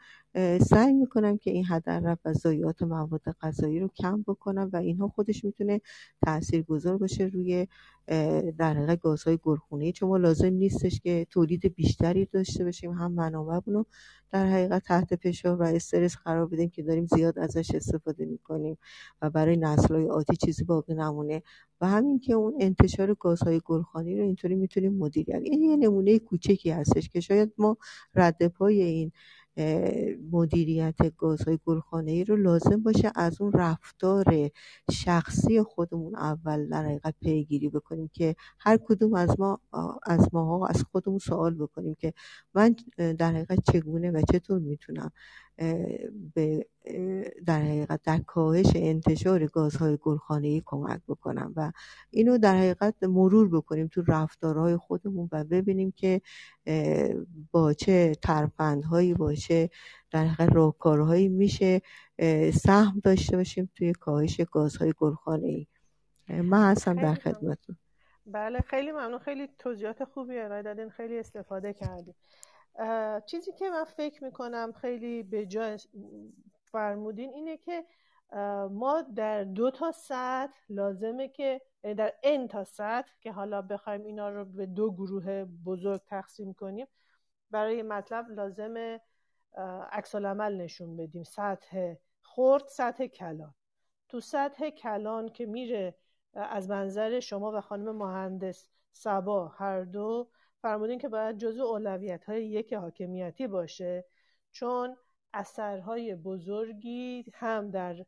سعی می‌کنم که این رفت و ضایعات مواد غذایی رو کم بکنم و اینها خودش می‌تونه تأثیر گذار باشه روی در حقیقت گازهای گلخونه. چون ما لازم نیستش که تولید بیشتری داشته باشیم هم منابعمون رو در حقیقت تحت فشار و استرس قرار بدیم که داریم زیاد ازش استفاده می‌کنیم و برای نسلهای آتی چیزی باقی نمونه. و همین که اون انتشار گازهای گلخانی رو اینطوری می‌تونیم مدیریت این یه نمونه کوچکی هستش که شاید ما رد پای این مدیریت گازهای گلخانه ای رو لازم باشه از اون رفتار شخصی خودمون اول در حقیقت پیگیری بکنیم که هر کدوم از ما از ماها از خودمون سوال بکنیم که من در حقیقت چگونه و چطور می‌تونم به در حقیقت در کاهش انتشار گازهای گلخانه‌ای کمک بکنم و اینو در حقیقت مرور بکنیم تو رفتارهای خودمون و ببینیم که با چه ترفندهایی باشه در حقیقت راهکارهایی میشه سهم داشته باشیم توی کاهش گازهای گلخانه‌ای. من هستم در خدمتتون. بله خیلی ممنون. خیلی توضیحات خوبی ارائه دادین خیلی استفاده کردیم چیزی که من فکر می‌کنم خیلی به جای فرمودین اینه که ما در دو تا سطح لازمه که یعنی در ان تا سطح که حالا بخوایم اینا رو به دو گروه بزرگ تقسیم کنیم برای مطلب لازمه عکس نشون بدیم. سطح خرد سطح کلان. تو سطح کلان که میره از منظر شما و خانم مهندس سبا هر دو فرمودین که باید جزو اولویت های یک حاکمیتی باشه چون اثرهای بزرگی هم در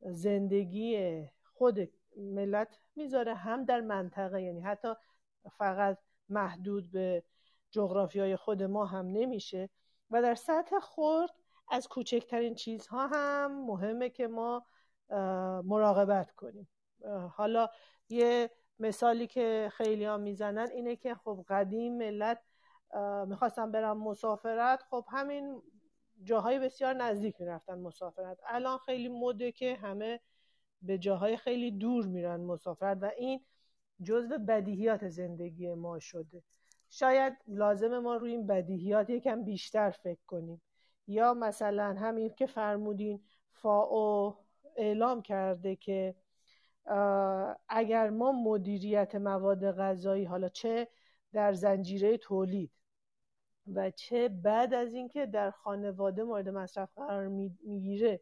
زندگی خود ملت می‌ذاره هم در منطقه. یعنی حتی فقط محدود به جغرافی های خود ما هم نمیشه. و در سطح خورد از کوچکترین چیزها هم مهمه که ما مراقبت کنیم. حالا یه مثالی که خیلی ها می‌زنن اینه که خب قدیم ملت می‌خواستن برن مسافرت. خب همین جاهای بسیار نزدیک می‌رفتن مسافرت. الان خیلی مده که همه به جاهای خیلی دور میرن مسافرت و این جزو بدیهیات زندگی ما شده. شاید لازم ما روی این بدیهیات یکم بیشتر فکر کنیم. یا مثلا همین که فرمودین فاو اعلام کرده که اگر ما مدیریت مواد غذایی حالا چه در زنجیره تولید و چه بعد از اینکه در خانواده مورد مصرف قرار می‌گیره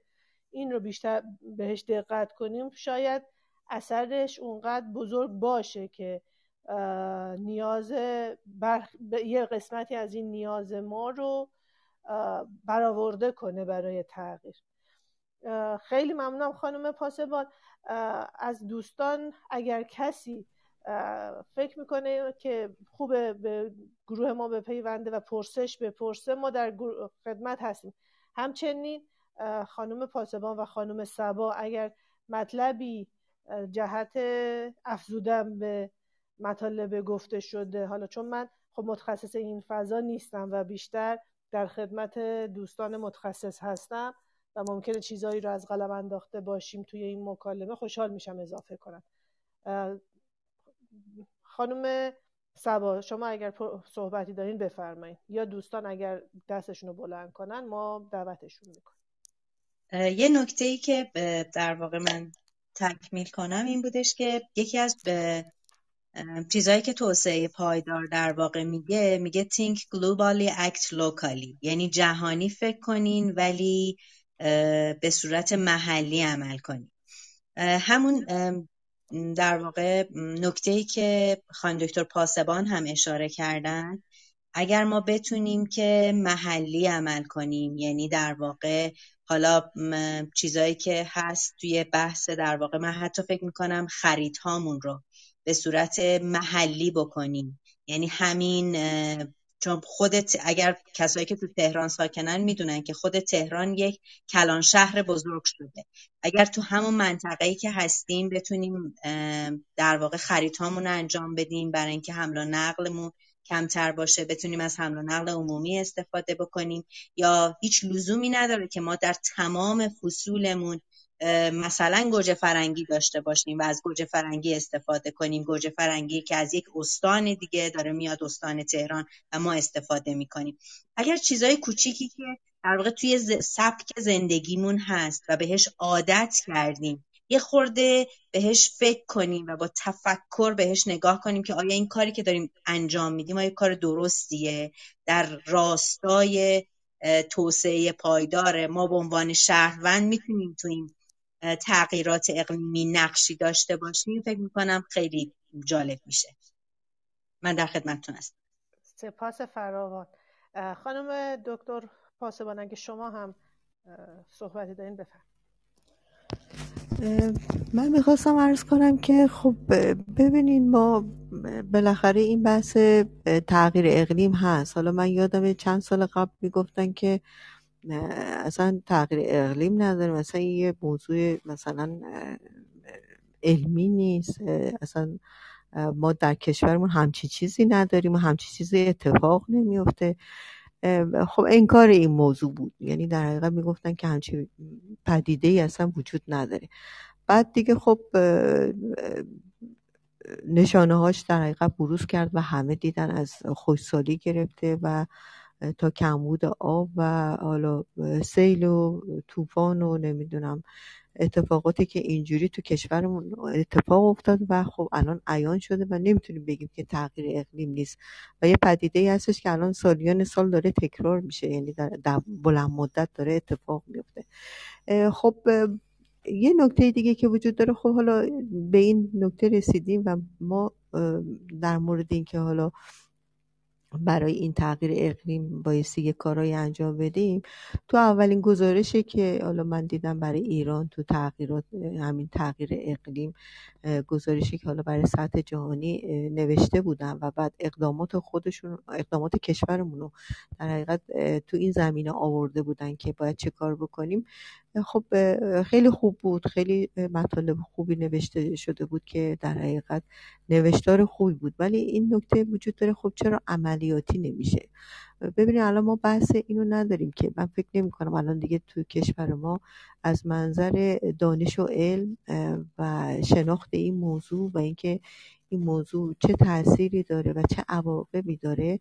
این رو بیشتر بهش دقت کنیم. شاید اثرش اونقدر بزرگ باشه که نیاز بر... یه قسمتی از این نیاز ما رو برآورده کنه برای تغییر. خیلی ممنونم خانم پاسبان. از دوستان اگر کسی فکر می‌کنه که خوبه به گروه ما به پیونده و پرسش بپرسه. ما در خدمت هستیم. همچنین خانم پاسبان و خانم سبا اگر مطلبی جهت افزودن به مطالب گفته شده. حالا چون من خب متخصص این فضا نیستم و بیشتر در خدمت دوستان متخصص هستم و ممکنه چیزایی رو از قلم انداخته باشیم توی این مکالمه خوشحال میشم اضافه کنم. خانم سبا شما اگر صحبتی دارین بفرمایید یا دوستان اگر دستشون رو بلند کنن ما دعوتشون می‌کنیم. یه نکته ای که در واقع من تکمیل کنم این بودش که یکی از چیزهایی که توسعه پایدار در واقع میگه میگه think globally act locally. یعنی جهانی فکر کنین ولی به صورت محلی عمل کنین. همون در واقع نکته ای که خانم دکتر پاسبان هم اشاره کردن اگر ما بتونیم که محلی عمل کنیم یعنی در واقع حالا چیزایی که هست توی بحث در واقع من حتی فکر می‌کنم خریدهامون رو به صورت محلی بکنیم. یعنی همین چون خودت اگر کسایی که تو تهران ساکنن می‌دونن که خود تهران یک کلان شهر بزرگ شده. اگر تو همون منطقه‌ای که هستیم بتونیم در واقع خریدهامون رو انجام بدیم برای اینکه حمل و نقلمون کمتر باشه بتونیم از حمل و نقل عمومی استفاده بکنیم یا هیچ لزومی نداره که ما در تمام فصولمون مثلا گوجه فرنگی داشته باشیم و از گوجه فرنگی استفاده کنیم. گوجه فرنگی که از یک استان دیگه داره میاد استان تهران و ما استفاده می‌کنیم. اگر چیزای کوچیکی که در واقع توی سبک زندگیمون هست و بهش عادت کردیم یه خورده بهش فکر کنیم و با تفکر بهش نگاه کنیم که آیا این کاری که داریم انجام میدیم آیا کار درستیه؟ در راستای توسعه پایدار ما به عنوان شهروند می‌تونیم تو این تغییرات اقلیمی نقشی داشته باشیم فکر می‌کنم خیلی جالب میشه. من در خدمتتون هستم. سپاس فراوان. خانم دکتر پاسبان اگه شما هم صحبتی دارین بفرم من می‌خواستم عرض کنم که خب ببینین ما بالاخره این بحث تغییر اقلیم هست. حالا من یادم چند سال قبل می‌گفتن که اصلا تغییر اقلیم نداره. مثلا یه موضوع مثلا علمی نیست. اصلا ما در کشورمون همچی چیزی نداریم و همچی چیزی اتفاق نمیفته خب انکار این موضوع بود. یعنی در حقیقت می‌گفتن که همچی پدیده ای اصلا وجود نداره. بعد دیگه خب نشانه هاش در حقیقت بروز کرد و همه دیدن از خوشسالی گرفته و تا کمبود آب و حالا سیل و طوفان و نمی‌دونم اتفاقاتی که اینجوری تو کشورمون اتفاق افتاد و خب الان عیان شده و نمی‌تونیم بگیم که تغییر اقلیم نیست. و یه پدیده ای هستش که الان سالیان سال داره تکرار میشه یعنی در, بلند مدت داره اتفاق میفته خب یه نکته دیگه که وجود داره خب حالا به این نکته رسیدیم و ما در مورد اینکه حالا برای این تغییر اقلیم بایستی یه کارایی انجام بدیم. تو اولین گزارشی که حالا من دیدم برای ایران تو تغییرات همین تغییر اقلیم گزارشی که حالا برای سطح جهانی نوشته بودن و بعد اقدامات خودشون اقدامات کشورمون رو در حقیقت تو این زمینه آورده بودن که باید چه کار بکنیم. خب خیلی خوب بود. خیلی مطالب خوبی نوشته شده بود که در حقیقت نوشتار خوبی بود. ولی این نکته وجود داره خب چرا عملیاتی نمیشه؟ ببینید الان ما بحث اینو نداریم که من فکر نمی کنم الان دیگه تو کشور ما از منظر دانش و علم و شناخت این موضوع و اینکه این موضوع چه تأثیری داره و چه عواقبی داره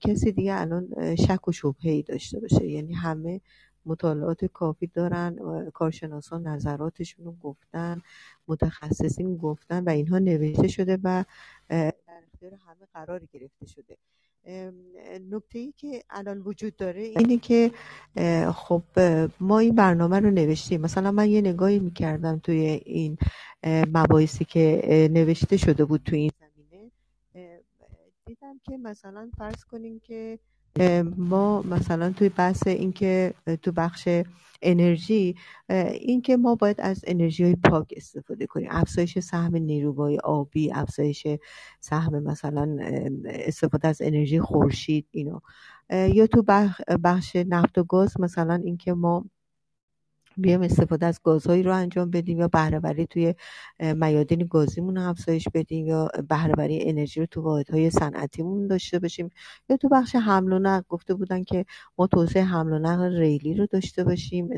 کسی دیگه الان شک و شبهه ای داشته باشه. یعنی همه مطالعات کافی دارن کارشناسان نظراتشون رو گفتن متخصصین گفتن و اینها نوشته شده و در اختیار همه قرار گرفته شده. نکته ای که الان وجود داره اینه که خب ما این برنامه رو نوشتیم. مثلا من یه نگاهی می‌کردم توی این مباحثی که نوشته شده بود توی این زمینه. دیدم که مثلا فرض کنیم که ما مثلا توی بحث اینکه تو بخش انرژی اینکه ما باید از انرژی های پاک استفاده کنیم. افزایش سهم نیروگاه آبی افزایش سهم مثلا استفاده از انرژی خورشید اینو. یا تو بخش نفت و گاز مثلا اینکه ما بیایم استفاده از گازهایی رو انجام بدیم یا بهرهوری توی میادین گازیمون افزایش بدیم یا بهرهوری انرژی رو تو واحدهای صنعتیمون داشته باشیم یا تو بخش حمل و نقل. گفته بودن که ما توسعه حمل و نقل ریلی رو داشته باشیم.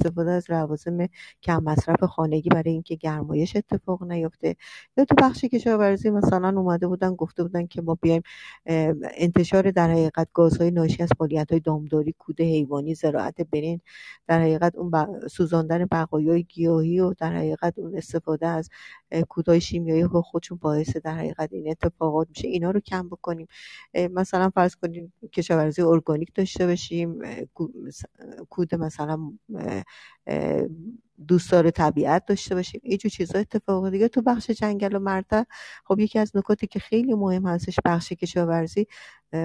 استفاده از لوازم کم مصرف خانگی برای اینکه گرمایش اتفاق نیفته. یا تو بخش کشاورزی مثلا اومده بودن گفته بودن که ما بیایم انتشار در حقیقت گازهای ناشی از های دامداری کود حیوانی زراعت برین در حقیقت اون سوزاندن بقایای گیاهی و در حقیقت اون استفاده از کودهای شیمیایی که خودشون باعث در حقیقت این اتفاقات میشه. اینا رو کم بکنیم. مثلا فرض کنیم کشاورزی ارگانیک داشته باشیم کود مثلا eh, دوستدار طبیعت داشته باشیم. اینجور چیزا اتفاق دیگه. تو بخش جنگل و مرتع خب یکی از نکاتی که خیلی مهم هستش بخش کشاورزی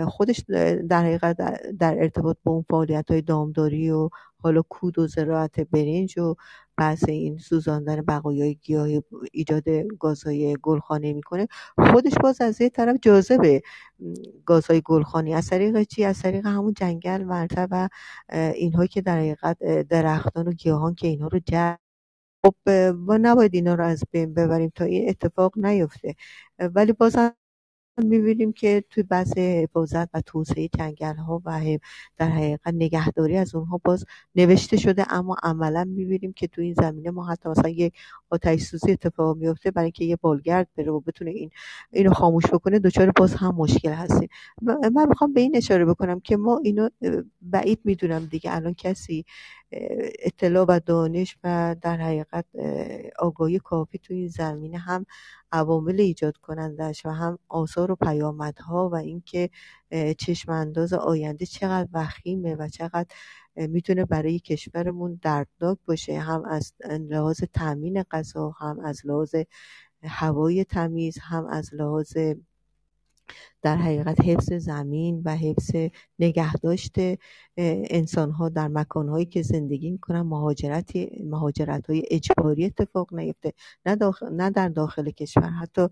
خودش در حقیقت در ارتباط با اون فعالیت های دامداری و حالا کود و زراعت برنج و بحث این سوزاندن بقایای گیاه ایجاد گازهای گلخانه می‌کنه. خودش باز از یه طرف جاذبه گازهای گلخانی از طریق چی؟ از طریق همون جنگل مرتع و اینها که در حقیقت درختان و گیاهان که اینها رو جذب خب ما نباید اینا رو از بین ببریم تا این اتفاق نیفته. ولی بازم می‌بینیم که توی بحث حفاظت و توسعه جنگل ها و در حقیقت نگهداری از اونها باز نوشته شده اما عملا می‌بینیم که توی این زمینه ما حتی مثلا یک آتش سوزی اتفاق میفته برای اینکه یه بالگرد بره و بتونه این اینو خاموش بکنه دچار باز هم مشکل هستیم. من می‌خوام به این اشاره بکنم که ما اینو بعید می‌دونم دیگه الان کسی اطلاع و دانش و در حقیقت آگاهی کافی توی این زمینه هم عوامل ایجاد کنندش و هم آثار و پیامدها و اینکه چشم انداز آینده چقدر وخیمه و چقدر می‌تونه برای کشورمون دردناک باشه هم از لحاظ تامین غذا هم از لحاظ هوای تمیز هم از لحاظ در حقیقت حفظ زمین و حفظ نگهداشت انسان ها در مکان هایی که زندگی می‌کنن مهاجرت مهاجرت های اجباری اتفاق نیفته. نه, نه در داخل کشور. حتی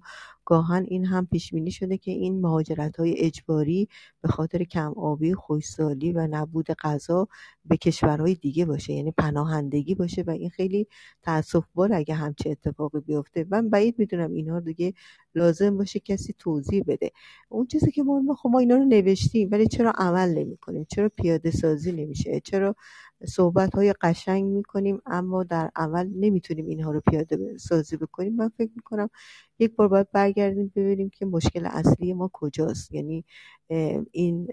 گاهن این هم پیش بینی شده که این مهاجرت های اجباری به خاطر کم آبی خوشسالی و نبود غذا به کشورهای دیگه باشه. یعنی پناهندگی باشه و این خیلی تاسف بار اگه همچه اتفاقی بیفته. من بعید می‌دونم اینها دیگه لازم باشه کسی توضیح بده. اون چیزی که ما خب ما اینا رو نوشتیم ولی چرا عمل نمی کنیم چرا پیاده سازی نمیشه؟ چرا صحبت های قشنگ می‌کنیم اما در عمل نمی‌تونیم اینها رو پیاده سازی بکنیم؟ من فکر می‌کنم یک بار باید برگردیم ببینیم که مشکل اصلی ما کجاست. یعنی این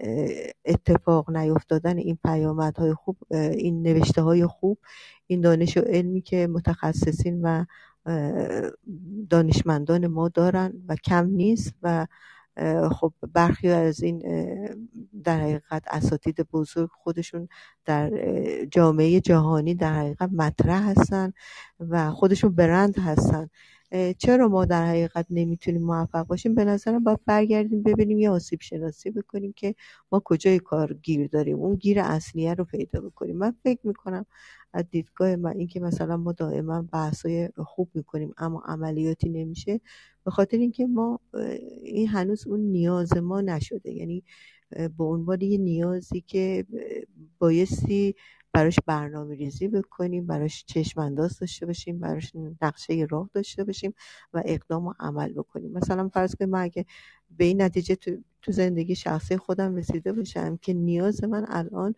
اتفاق نیفتادن این پیامدهای خوب این نوشته های خوب این دانش و علمی که متخصصین و دانشمندان ما دارن و کم نیست و خب برخی از این در حقیقت اساتید بزرگ خودشون در جامعه جهانی در حقیقت مطرح هستن و خودشون برند هستن. چرا ما در حقیقت نمی‌تونیم موفق باشیم؟ به نظرم باید برگردیم ببینیم یه آسیب شناسی بکنیم که ما کجای کار گیر داریم اون گیر اصلیه رو پیدا بکنیم. من فکر می‌کنم از دیدگاه من اینکه مثلا ما دائما بحثای خوب می‌کنیم اما عملیاتی نمیشه به خاطر اینکه ما این هنوز اون نیاز ما نشده. یعنی به عنوان یه نیازی که بایستی براش برنامه ریزی بکنیم براش چشم انداز داشته باشیم براش نقشه راه داشته باشیم و اقدام و عمل بکنیم. مثلا فرض کنیم من اگه به این نتیجه تو, تو زندگی شخصی خودم رسیده باشم که نیاز من الان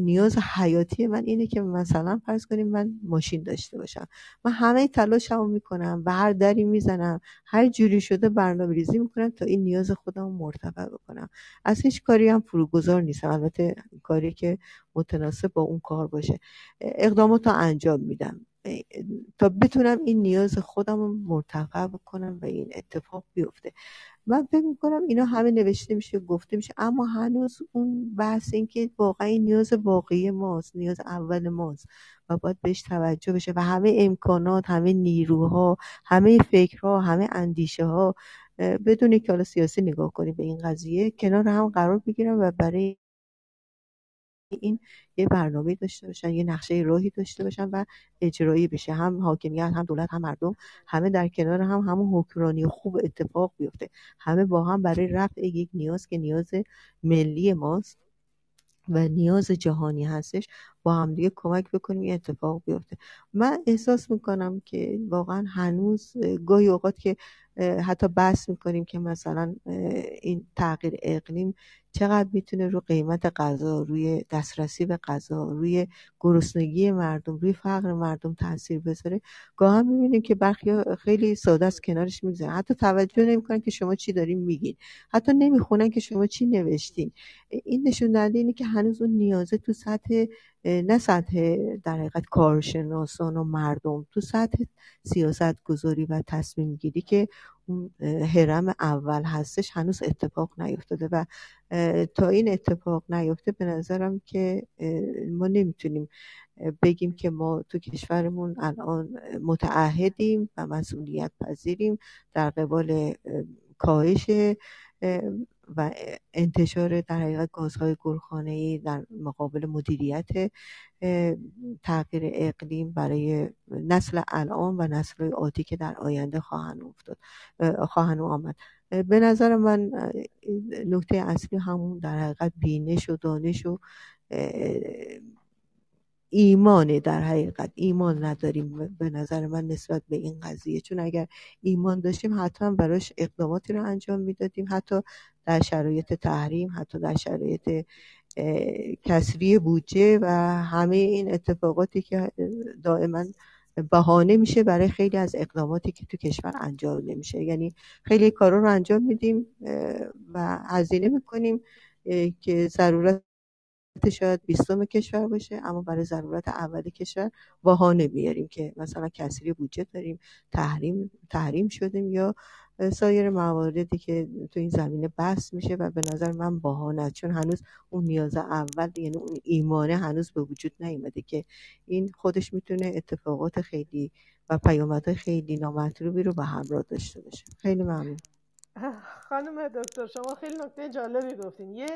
نیاز حیاتی من اینه که مثلا فرض کنیم من ماشین داشته باشم. من همه تلاشمو می‌کنم و هر دری می‌زنم هر جوری شده برنامه ریزی می‌کنم تا این نیاز خودم مرتفع بکنم. از هیچ کاری هم فروگذار نیستم. البته کاری که متناسب با اون کار باشه. اقدامات رو انجام میدم. تا بتونم این نیاز خودم رو مرتفع بکنم و این اتفاق بیفته. من فکر می‌کنم اینا همه نوشته میشه گفته میشه اما هنوز اون بحث این که واقعا این نیاز واقعی ماست نیاز اول ماست و باید بهش توجه بشه و همه امکانات همه نیروها همه فکرها همه اندیشه ها بدون که حالا سیاسی نگاه کنیم به این قضیه کنار هم قرار بگیرم و برای این یه برنامه داشته باشن یه نقشه راهی داشته باشن و اجرایی بشه. هم حاکمیت هم دولت هم مردم همه در کنار هم همون حکمرانی خوب اتفاق بیفته. همه با هم برای رفع یک نیاز که نیاز ملی ماست و نیاز جهانی هستش با هم دیگه کمک بکنیم این اتفاق بیفته. من احساس می‌کنم که واقعا هنوز گاهی اوقات که حتی بحث می‌کنیم که مثلا این تغییر اقلیم چقدر می‌تونه رو قیمت غذا روی دسترسی به غذا روی گرسنگی مردم روی فقر مردم تاثیر بذاره. گاه هم می‌بینیم که برخی خیلی ساده است کنارش می‌گذارن. حتی توجه نمی‌کنن که شما چی دارین میگین. حتی نمی‌خونن که شما چی نوشتین. این نشون دهنده اینه که هنوز اون نیازه تو سطح نه سطح در حقیقت کارشناسان و مردم تو سطح سیاست گذاری و تصمیم گیری که اون هرم اول هستش هنوز اتفاق نیفتاده و تا این اتفاق نیفته به نظرم که ما نمی‌تونیم بگیم که ما تو کشورمون الان متعهدیم و مسئولیت پذیریم در قبال کاهش و انتشار در حقیقت گازهای گلخانه‌ای در مقابل مدیریت تغییر اقلیم برای نسل الان و نسل آتی که در آینده خواهند افتاد خواهند آمد. به نظر من نکته اصلی همون در حقیقت بینش و دانش و ایمانه در حقیقت ایمان نداریم به نظر من نسبت به این قضیه. چون اگر ایمان داشتیم حتما براش اقداماتی رو انجام می‌دادیم حتی در شرایط تحریم حتی در شرایط کسری بودجه و همه این اتفاقاتی که دائما بهانه میشه برای خیلی از اقداماتی که تو کشور انجام نمیشه. یعنی خیلی کارا رو انجام میدیم و هزینه می‌کنیم که ضرورت شاید بیستم کشور باشه اما برای ضرورت اول کشور بهانه میاریم که مثلا کسری بودجه داریم تحریم تحریم شدیم یا سایر مواردی که تو این زمینه بحث میشه و به نظر من بهانه چون هنوز اون نیاز اول یعنی اون ایمانه هنوز به وجود نیومده که این خودش می‌تونه اتفاقات خیلی و پیامدهای خیلی نامطلوبی رو به همراه داشته باشه. خیلی ممنون. خانم دکتر شما خیلی نکته جالبی گفتین. یه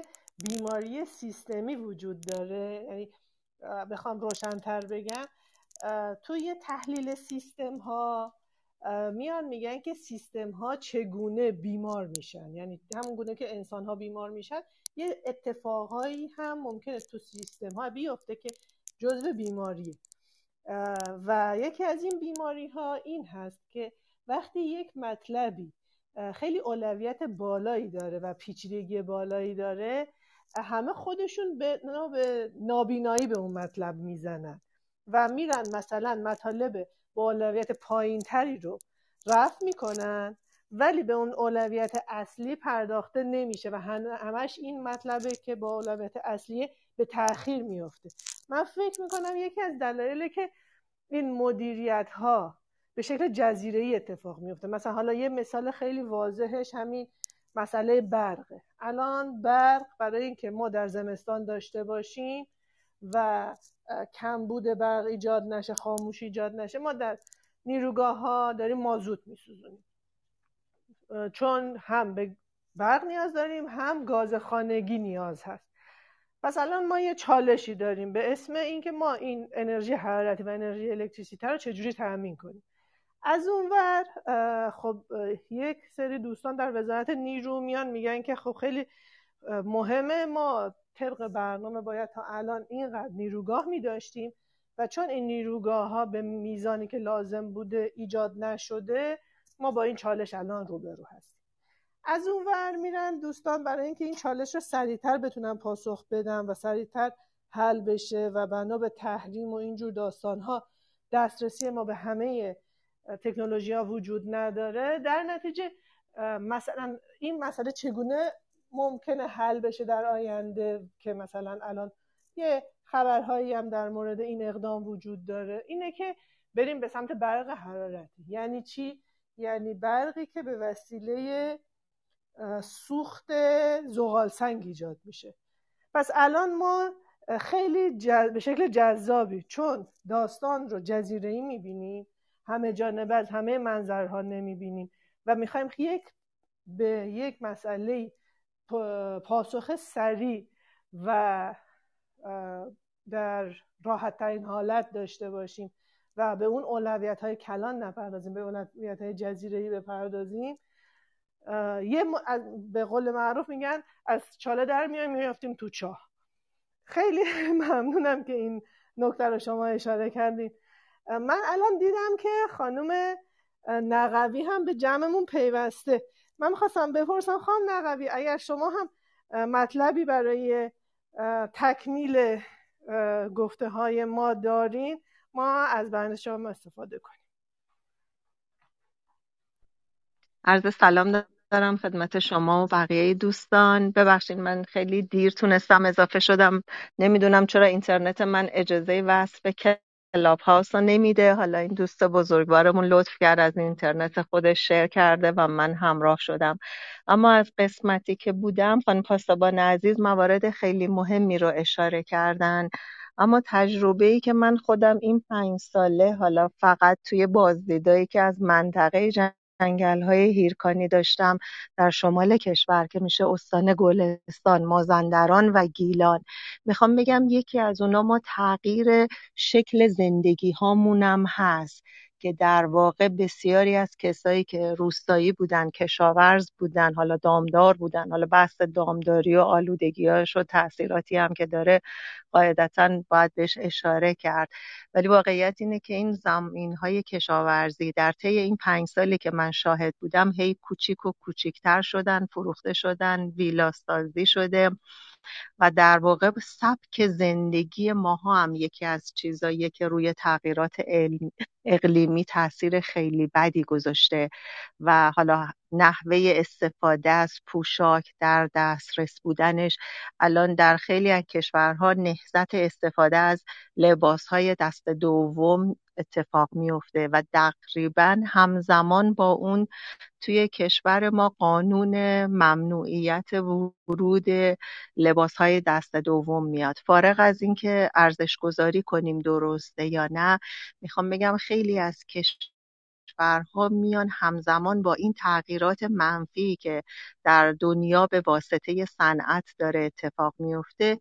بیماری سیستمی وجود داره. یعنی بخوام روشنتر بگم توی تحلیل سیستم ها میان میگن که سیستم ها چگونه بیمار میشن. یعنی همون گونه که انسان ها بیمار میشن یه اتفاقهایی هم ممکنه تو سیستم ها بیفته که جزو بیماری و یکی از این بیماری ها این هست که وقتی یک مطلبی خیلی اولویت بالایی داره و پیچیدگی بالایی داره همه خودشون به نابینایی به اون مطلب می‌زنن و میرن مثلا مطالب با اولویت پایین تری رو رفت می‌کنن ولی به اون اولویت اصلی پرداخته نمیشه و همش این مطلبه که با اولویت اصلی به تاخیر میفته من فکر می‌کنم یکی از دلایلی که این مدیریت ها به شکل جزیره ای اتفاق میفته مثلا حالا یه مثال خیلی واضحش همین مسئله برقه الان برق برای اینکه ما در زمستان داشته باشیم و کمبود برق ایجاد نشه خاموشی ایجاد نشه ما در نیروگاه ها داریم مازوت میسوزونیم. چون هم به برق نیاز داریم هم گاز خانگی نیاز هست. پس الان ما یه چالشی داریم به اسم اینکه ما این انرژی حرارتی و انرژی الکتریسیته رو چجوری تأمین کنیم. از اونور خب یک سری دوستان در وزارت نیرو میان میگن که خب خیلی مهمه. ما طبق برنامه باید تا الان اینقدر نیروگاه میداشتیم و چون این نیروگاه ها به میزانی که لازم بوده ایجاد نشده ما با این چالش الان روبرو هستیم. از اون ور میرن دوستان برای اینکه این چالش رو سریعتر بتونن پاسخ بدن و سریعتر حل بشه و بنا به تحریم و اینجور داستان ها دسترسی ما به همه تکنولوژی ها وجود نداره. در نتیجه مثلا این مسئله چگونه ممکنه حل بشه در آینده که مثلا الان یه خبرهایی هم در مورد این اقدام وجود داره؟ اینه که بریم به سمت برق حرارتی. یعنی چی؟ یعنی برقی که به وسیله سوخت زغال سنگ ایجاد میشه. پس الان ما خیلی به شکل جذابی چون داستان رو جزیره ای می‌بینیم همه جانبه از همه منظرها نمی‌بینیم. و می‌خوایم یک به یک مسئله پاسخ سریع و در راحت ترین حالت داشته باشیم و به اون اولویت های کلان نپردازیم به اولویت های جزیره بپردازیم یه به قول معروف میگن از چاله در میایم میافتیم تو چاه. خیلی ممنونم که این نکته رو شما اشاره کردین. من الان دیدم که خانم نقوی هم به جمعمون پیوسته. من می‌خواستم بپرسم خانم نقوی اگر شما هم مطلبی برای تکمیل گفته های ما دارین ما از بند شما استفاده کنیم. عرض سلام دارم خدمت شما و بقیه دوستان. ببخشید من خیلی دیر تونستم اضافه شدم. نمی‌دونم چرا اینترنت من اجازه به کلاب هاوس رو نمیده. حالا این دوست بزرگوارمون لطف کرد از اینترنت خودش شیر کرده و من همراه شدم. اما از قسمتی که بودم خانم پاسبان عزیز موارد خیلی مهمی رو اشاره کردن. اما تجربه ای که من خودم این پنج ساله حالا فقط توی بازدیدایی که از منطقه جنگل های هیرکانی داشتم در شمال کشور که میشه استان گلستان مازندران و گیلان. می‌خوام بگم یکی از اونا ما تغییر شکل زندگی هامونم هست. که در واقع بسیاری از کسایی که روستایی بودن کشاورز بودن حالا دامدار بودن حالا بحث دامداری و آلودگیاش و تاثیراتی هم که داره قاعدتا باید بهش اشاره کرد. ولی واقعیت اینه که این زمین های کشاورزی در طی این پنج سالی که من شاهد بودم هی کوچیک و کوچیکتر شدن فروخته شدن ویلاستازی شده. و در واقع سبک زندگی ماها هم یکی از چیزایی که روی تغییرات اقلیمی تاثیر خیلی بدی گذاشته. و حالا نحوه استفاده از پوشاک در دسترس بودنش الان در خیلی از کشورها نهزت استفاده از لباس های دست دوم اتفاق میفته و تقریبا همزمان با اون توی کشور ما قانون ممنوعیت ورود لباس های دست دوم میاد. فارغ از اینکه ارزش گذاری کنیم درسته یا نه می‌خوام بگم خیلی از کشورها میان همزمان با این تغییرات منفی که در دنیا به واسطه صنعت داره اتفاق میفته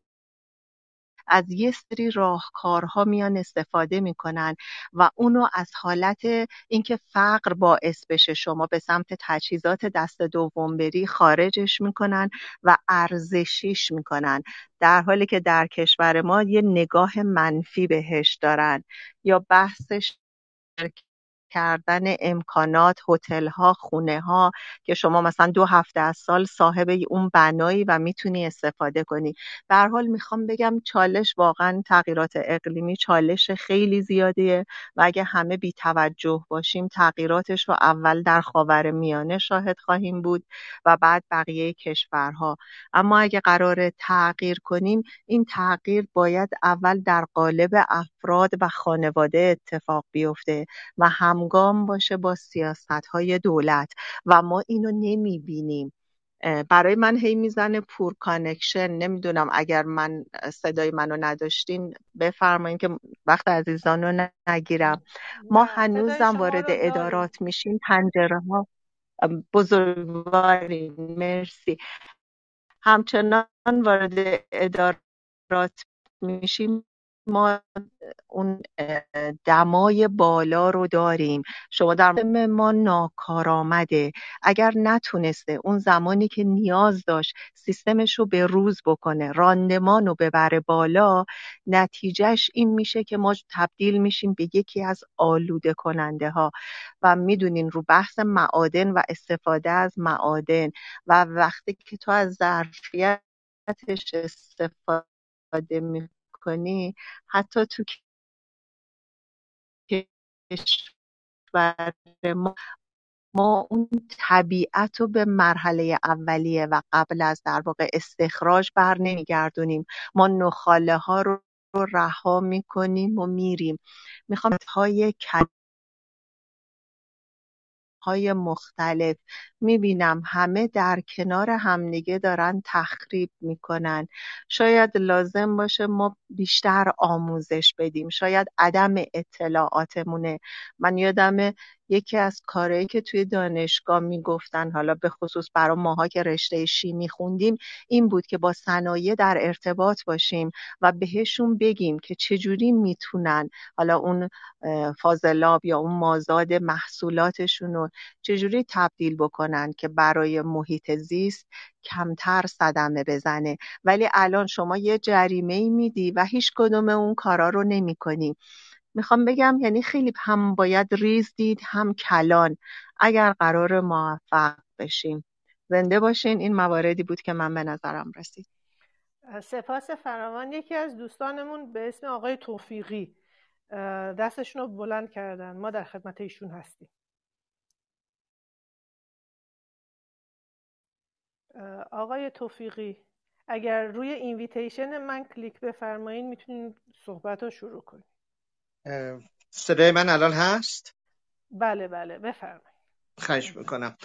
از یه سری راهکارها میان استفاده می‌کنن و اونو از حالت اینکه فقر باعث بشه شما به سمت تجهیزات دست دوم بری خارجش می‌کنن و ارزشیش می‌کنن در حالی که در کشور ما یه نگاه منفی بهش دارن. یا بحثش کردن امکانات هتل ها خونه ها که شما مثلا دو هفته از سال صاحب اون بنایی و می‌تونی استفاده کنی. به حال می‌خوام بگم چالش واقعا تغییرات اقلیمی چالش خیلی زیادیه و اگه همه بی توجه باشیم تغییراتش رو اول در خاور میانه شاهد خواهیم بود و بعد بقیه کشورها. اما اگه قرار تغییر کنیم این تغییر باید اول در قالب افراد و خانواده اتفاق بیفته و هم همگام باشه با سیاست های دولت و ما اینو نمی‌بینیم. برای من هی می‌زنه poor connection. نمی‌دونم اگر من صدای منو نداشتین بفرمایین که وقت عزیزان رو نگیرم ما هنوزم وارد ادارات میشیم. پنجره ها بزرگواری. مرسی. همچنان وارد ادارات میشیم. ما اون دمای بالا رو داریم. شما در ما ناکارآمده اگر نتونسته اون زمانی که نیاز داشت سیستمش رو به روز بکنه راندمان رو ببره بالا نتیجهش این میشه که ما تبدیل میشیم به یکی از آلوده کننده ها و می‌دونین رو بحث معادن و استفاده از معادن و وقتی که تو از ظرفیتش استفاده می کنی حتی تو کشور ما ما اون طبیعت رو به مرحله اولیه و قبل از در واقع استخراج بر نمیگردونیم. ما نخاله ها رو رها می‌کنیم و میریم. می‌خوام های های مختلف. می‌بینم همه در کنار همدیگه دارن تخریب می‌کنن. شاید لازم باشه ما بیشتر آموزش بدیم. شاید عدم اطلاعاتمونه. من یادم یکی از کارهایی که توی دانشگاه می‌گفتن حالا به خصوص برای ماها که رشته شیمی خوندیم این بود که با صنایع در ارتباط باشیم و بهشون بگیم که چجوری می‌تونن حالا اون فاضلاب یا اون مازاد محصولاتشون رو چجوری تبدیل بکنن که برای محیط زیست کمتر صدمه بزنه ولی الان شما یه جریمه میدی و هیچ کدوم اون کارا رو نمی کنی. می‌خوام بگم یعنی خیلی هم باید ریز دید هم کلان اگر قرار موفق بشیم. زنده باشین این مواردی بود که من به نظرم رسید. سپاس فراوان. یکی از دوستانمون به اسم آقای توفیقی دستشون رو بلند کردن. ما در خدمت ایشون هستیم. آقای توفیقی اگر روی invitation من کلیک بفرمایین می‌تونین صحبت رو شروع کنیم صدای من الان هست؟ بله بله بفرمایید. خواهش می‌کنم.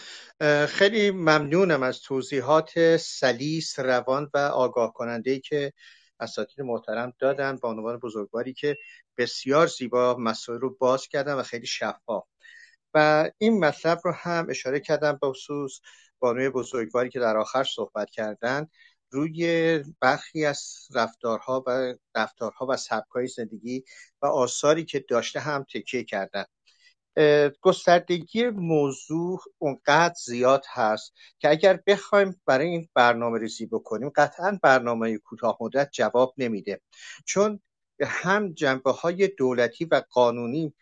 خیلی ممنونم از توضیحات سلیس روان و آگاه کننده که اساتید محترم دادن با عنوان بزرگواری که بسیار زیبا مسائل رو باز کردن و خیلی شفاف. و این مطلب رو هم اشاره کردم به خصوص بانوی بزرگواری که در آخر صحبت کردن. روی برخی از رفتارها و رفتارها و سبکای زندگی و آثاری که داشته هم تکیه کردن. گستردگی موضوع اونقدر زیاد هست که اگر بخوایم برای این برنامه ریزی بکنیم قطعا برنامه کوتاه مدت جواب نمیده. چون هم جنبه های دولتی و قانونی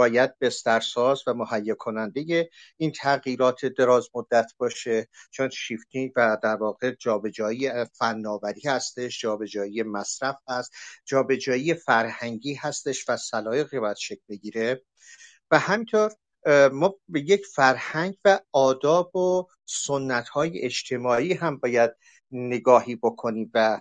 باید بسترساز و مهیا کننده این تغییرات دراز مدت باشه. چون شیفتینگ و در واقع جابجایی فناوری هستش جابجایی مصرف هست جابجایی فرهنگی هستش و سلایقی باید شکل بگیره و همینطور ما به یک فرهنگ و آداب و سنت های اجتماعی هم باید نگاهی بکنیم و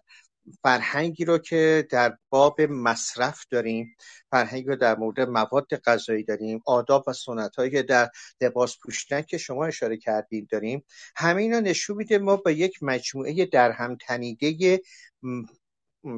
فرهنگی رو که در باب مصرف داریم فرهنگی رو در مورد مواد غذایی داریم آداب و سنت هایی که در لباس پوشیدن که شما اشاره کردید داریم همه اینا نشون میده ما با یک مجموعه در هم تنیده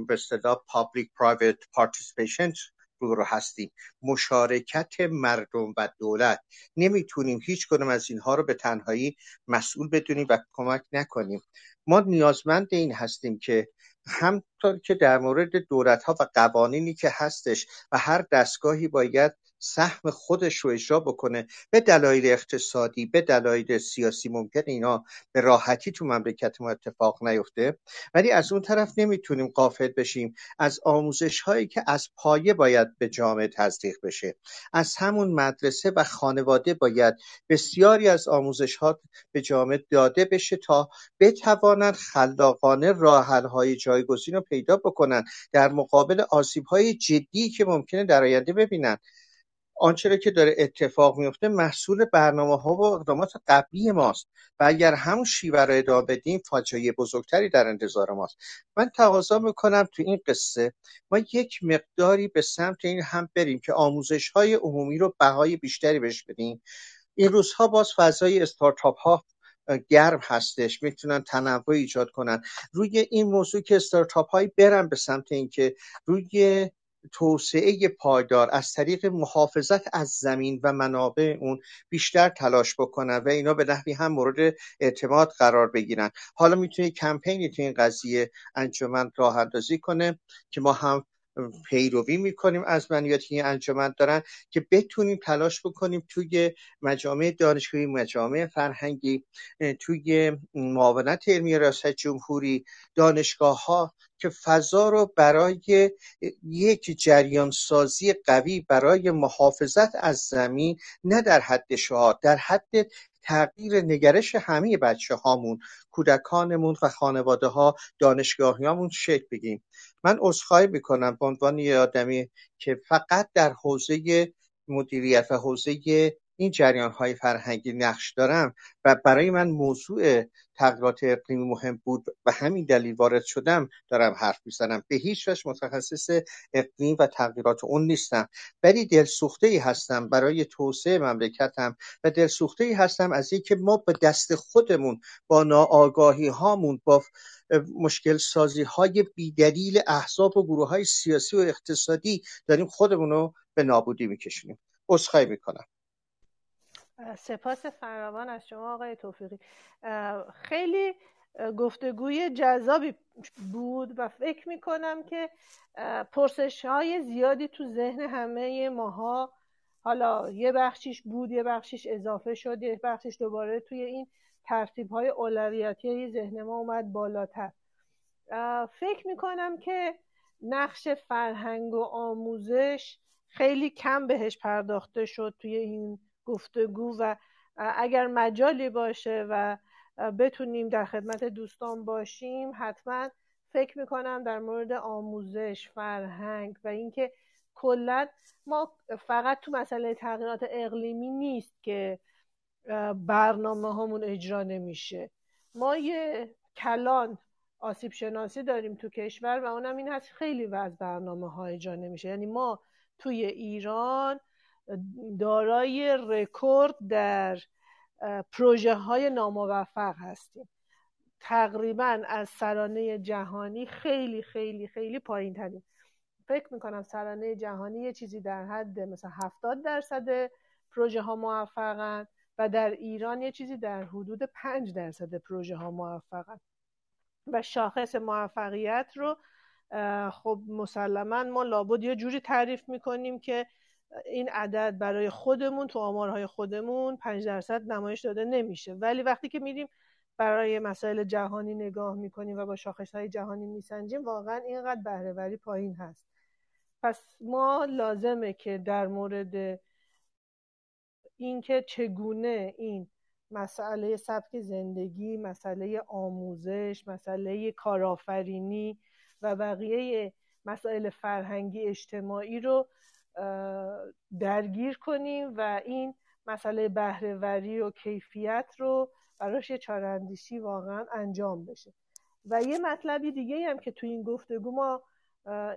به اصطلاح public private participation رو هستیم. مشارکت مردم و دولت. نمی‌تونیم هیچ کنم از اینها رو به تنهایی مسئول بدونیم و کمک نکنیم. ما نیازمند این هستیم که همطور که در مورد دولت ها و قوانینی که هستش و هر دستگاهی باید سهم خودش رو اجرا بکنه. به دلایل اقتصادی به دلایل سیاسی ممکن اینا به راحتی تو مملکت ما اتفاق نیفته. ولی از اون طرف نمی‌تونیم قافل بشیم از آموزش هایی که از پایه باید به جامعه تزریق بشه. از همون مدرسه و خانواده باید بسیاری از آموزش ها به جامعه داده بشه تا بتوانند خلاقانه راه های جایگزین رو پیدا بکنن در مقابل آسیب های جدی که ممکنه در آینده ببینن آنچه که داره اتفاق میفته محصول برنامه ها و اقدامات قبلی ماست و اگر همون شیوه رو ادامه بدیم فاجعه بزرگتری در انتظار ماست. من تقاضا می‌کنم تو این قصه ما یک مقداری به سمت این هم بریم که آموزش های عمومی رو بهای بیشتری بهش بدیم. این روزها باز فضای استارتاپ ها گرم هستش می‌تونن تنوع ایجاد کنن. روی این موضوع که استارتاپ هایی برن به سمت اینکه روی توسعه پایدار از طریق محافظت از زمین و منابع اون بیشتر تلاش بکنن و اینا به نحوی هم مورد اعتماد قرار بگیرن. حالا می‌تونه کمپینی تو این قضیه انجمن راه اندازی کنه که ما هم پیروی می‌کنیم از منیاتی این انجمن دارن که بتونیم تلاش بکنیم توی مجامع دانشگاهی مجامع فرهنگی توی معاونت علمی ریاست جمهوری دانشگاه ها که فضا رو برای یک جریان سازی قوی برای محافظت از زمین نه در حد شعار در حد تغییر نگرش همه بچه هامون کودکانمون و خانواده ها دانشگاهیامون شکل بگیم من عذرخواهی می‌کنم به عنوان یه آدمی که فقط در حوزه مدیریت و حوزه این جریان های فرهنگی نقش دارم و برای من موضوع تغییرات اقلیمی مهم بود و همین دلیل وارد شدم دارم حرف می‌زنم. به هیچ وجه متخصص اقلیم و تغییرات اون نیستم. ولی دلسوخته ای هستم برای توسعه مملکتم و دلسوخته ای هستم از اینکه ما به دست خودمون با ناآگاهی هامون با مشکل سازی های بیدلیل احزاب و گروه های سیاسی و اقتصادی داریم خودمون رو به نابودی میکشونیم. عذرخواهی می‌کنم. سپاس فراوان از شما آقای توفیقی. خیلی گفتگوی جذابی بود و فکر می کنم که پرسش های زیادی تو ذهن همه ماها حالا یه بخشیش بود یه بخشیش اضافه شد یه بخشیش دوباره توی این ترتیب های اولویتی ذهن ما اومد بالاتر. فکر می کنم که نقش فرهنگ و آموزش خیلی کم بهش پرداخته شد توی این گفتگو و اگر مجالی باشه و بتونیم در خدمت دوستان باشیم حتما فکر می‌کنم در مورد آموزش فرهنگ و اینکه کلا ما فقط تو مسئله تغییرات اقلیمی نیست که برنامه همون اجرا نمیشه. ما یه کلان آسیب شناسی داریم تو کشور و اونم این هست خیلی وز برنامه ها اجرا نمیشه. یعنی ما توی ایران دارای رکورد در پروژه های ناموفق هستیم. تقریبا از سرانه جهانی خیلی خیلی خیلی پایین تریم فکر می‌کنم سرانه جهانی یه چیزی در حد مثلا 70 درصد پروژه ها موفقن و در ایران یه چیزی در حدود 5 درصد پروژه ها موفقن. و شاخص موفقیت رو خب مسلما ما لابد یه جوری تعریف می‌کنیم که این عدد برای خودمون تو آمارهای خودمون 5 درصد نمایش داده نمیشه. ولی وقتی که میریم برای مسائل جهانی نگاه می‌کنیم و با شاخص های جهانی میسنجیم واقعا اینقدر بهرهوری پایین هست. پس ما لازمه که در مورد اینکه چگونه این مسئله سبک زندگی مسئله آموزش مسئله کارآفرینی و بقیه مسائل فرهنگی اجتماعی رو درگیر کنیم و این مسئله بهرهوری و کیفیت رو براش یه چاراندیشی واقعا انجام بشه. و یه مطلبی دیگه هم که تو این گفتگو ما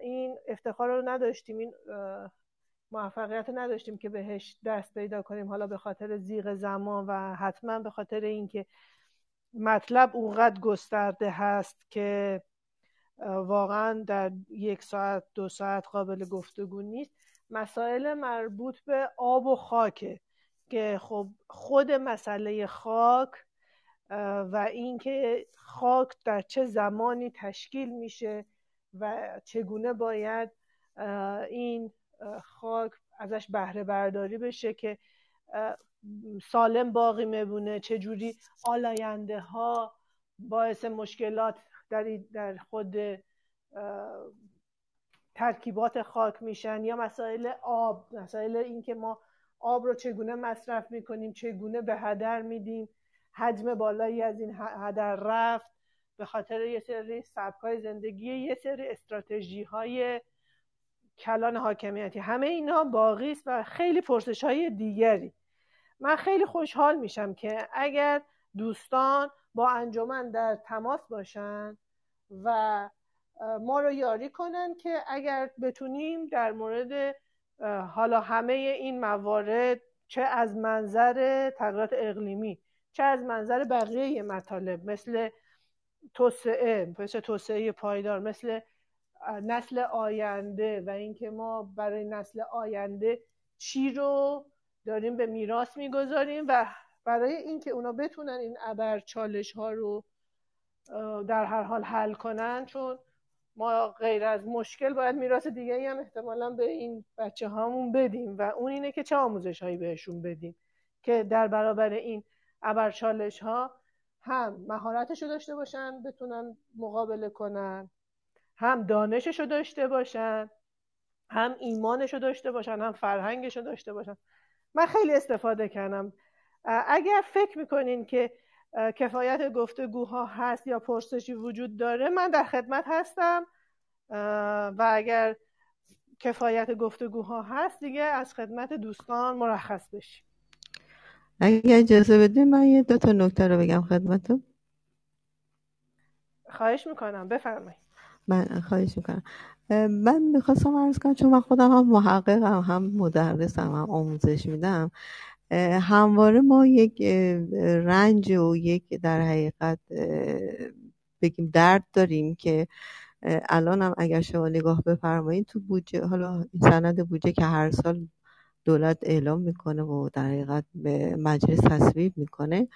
این افتخار رو نداشتیم این موفقیت نداشتیم که بهش دست پیدا کنیم. حالا به خاطر زیغ زمان و حتما به خاطر اینکه مطلب اونقدر گسترده هست که واقعا در یک ساعت دو ساعت قابل گفتگو نیست. مسائل مربوط به آب و خاکه که خب خود مسئله خاک و اینکه خاک در چه زمانی تشکیل میشه و چگونه باید این خاک ازش بهره برداری بشه که سالم باقی میبونه چجوری آلاینده ها باعث مشکلات در, در خود ترکیبات خاک میشن یا مسائل آب مسائل اینکه ما آب رو چگونه مصرف می‌کنیم چگونه به هدر میدیم حجم بالایی از این هدر رفت به خاطر یه سری سبکای زندگی یه سری استراتژی های کلان حاکمیتی. همه اینا باقی است و خیلی پرسش های دیگری. من خیلی خوشحال میشم که اگر دوستان با انجمن در تماس باشن و ما رو یاری کنن که اگر بتونیم در مورد حالا همه این موارد چه از منظر تغییرات اقلیمی چه از منظر بقیه مطالب مثل توسعه مثل توسعه پایدار مثل نسل آینده و اینکه ما برای نسل آینده چی رو داریم به میراث می‌گذاریم و برای اینکه اونا بتونن این ابر چالش ها رو در هر حال حل کنن چون ما غیر از مشکل باید میراث دیگه هم احتمالا به این بچه هامون بدیم و اون اینه که چه آموزش هایی بهشون بدیم که در برابر این ابرچالش ها هم مهارتش رو داشته باشن بتونن مقابله کنن هم دانشش رو داشته باشن هم ایمانش رو داشته باشن هم فرهنگش رو داشته باشن. من خیلی استفاده کردم. اگر فکر می‌کنین که کفایت گفتگوها هست یا پرسشی وجود داره من در خدمت هستم. و اگر کفایت گفتگوها هست دیگه از خدمت دوستان مرخص بشیم. اگه اجازه بده من یه دو تا نکته رو بگم خدمتتون. خواهش می‌کنم. بفرمایید. من خواهش می‌کنم. من می‌خواستم عرض کنم چون من خودم هم محققم هم مدرسم هم آموزش میدم. همواره ما یک رنج و یک در حقیقت بگیم درد داریم که الان هم اگر شما نگاه بفرمایید تو بودجه حالا سند بودجه که هر سال دولت اعلام می‌کنه و در حقیقت به مجلس تصویب می‌کنه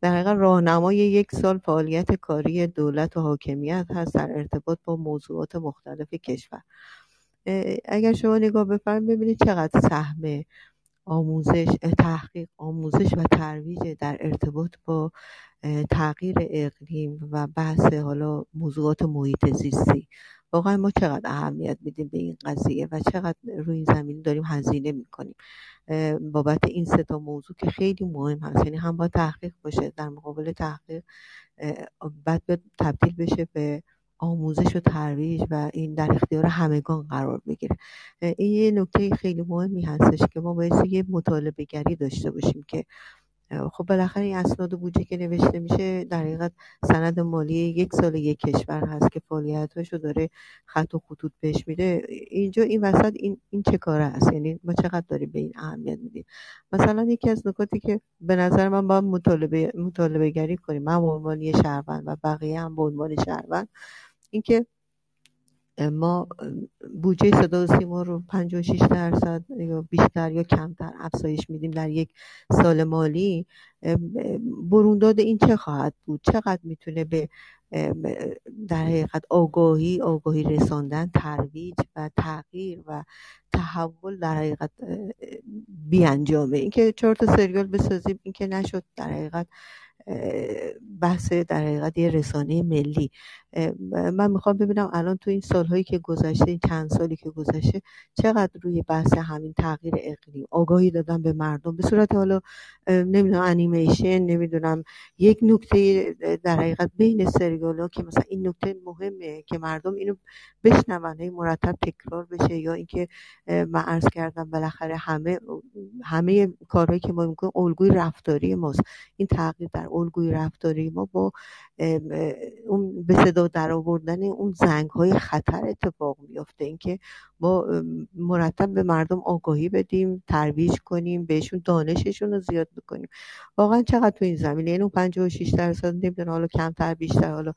در حقیقت راهنمای یک سال فعالیت کاری دولت و حاکمیت هست در ارتباط با موضوعات مختلف کشور. اگر شما نگاه بفرمایید ببینید چقدر سهم آموزش تحقیق آموزش و ترویج در ارتباط با تغییر اقلیم و بحث حالا موضوعات محیط زیستی. واقعا ما چقدر اهمیت میدیم به این قضیه و چقدر روی این زمین داریم هزینه می‌کنیم. بابت این سه تا موضوع که خیلی مهم هست یعنی هم باید تحقیق باشه در مقابل تحقیق بعد تبدیل بشه به آموزش و ترویج و این در اختیار همگان قرار بگیره. این یه نکته خیلی مهمی هستش که ما باید یه مطالبه گری داشته باشیم که خب بالاخره این اسناد بودجه که نوشته میشه در حقیقت سند مالی یک سال یک کشور هست که فعالیتاشو داره خط و خطوط بهش میده. اینجا این وسط این, این چه کاره است؟ یعنی ما چقدر داریم به این اهمیت میدیم؟ مثلا یکی از نکاتی که به نظر من با مطالبه مطالبه گری کنیم من به عنوان یه شهروند و بقیه هم به عنوان شهروند اینکه ما بودجه صدا و سیما رو 56 درصد یا بیشتر یا کمتر افزایش میدیم در یک سال مالی برونداد این چه خواهد بود؟ چقدر می‌تونه به در حقیقت آگاهی آگاهی رساندن ترویج و تغییر و تحول در حقیقت بیانجامه؟ اینکه چهار تا سریال بسازیم اینکه نشد در حقیقت بحث در حقیقت یه رسانه ملی. من می‌خوام ببینم الان تو این سالهایی که گذشته این چند سالی که گذشته چقدر روی بحث همین تغییر اقلیم آگاهی دادن به مردم. به صورت حالا نمی‌دونم انیمیشن نمی‌دونم یک نکته در حقیقت بین سریال ها که مثلا این نکته مهمه که مردم اینو بشنون مرتب تکرار بشه یا اینکه من عرض کردم بالاخره همه همه کارهایی که ما می‌کنیم الگوی رفتاری ماست. این تغییر در الگوی رفتاری ما با اون به صدا در آوردن اون زنگ های خطر اتفاق میافته. اینکه ما مرتب به مردم آگاهی بدیم ترویج کنیم بهشون دانششون رو زیاد بکنیم. واقعا چقدر تو این زمینه؟ این اون 56 درصد نمی‌دونه حالا کمتر بیشتر حالا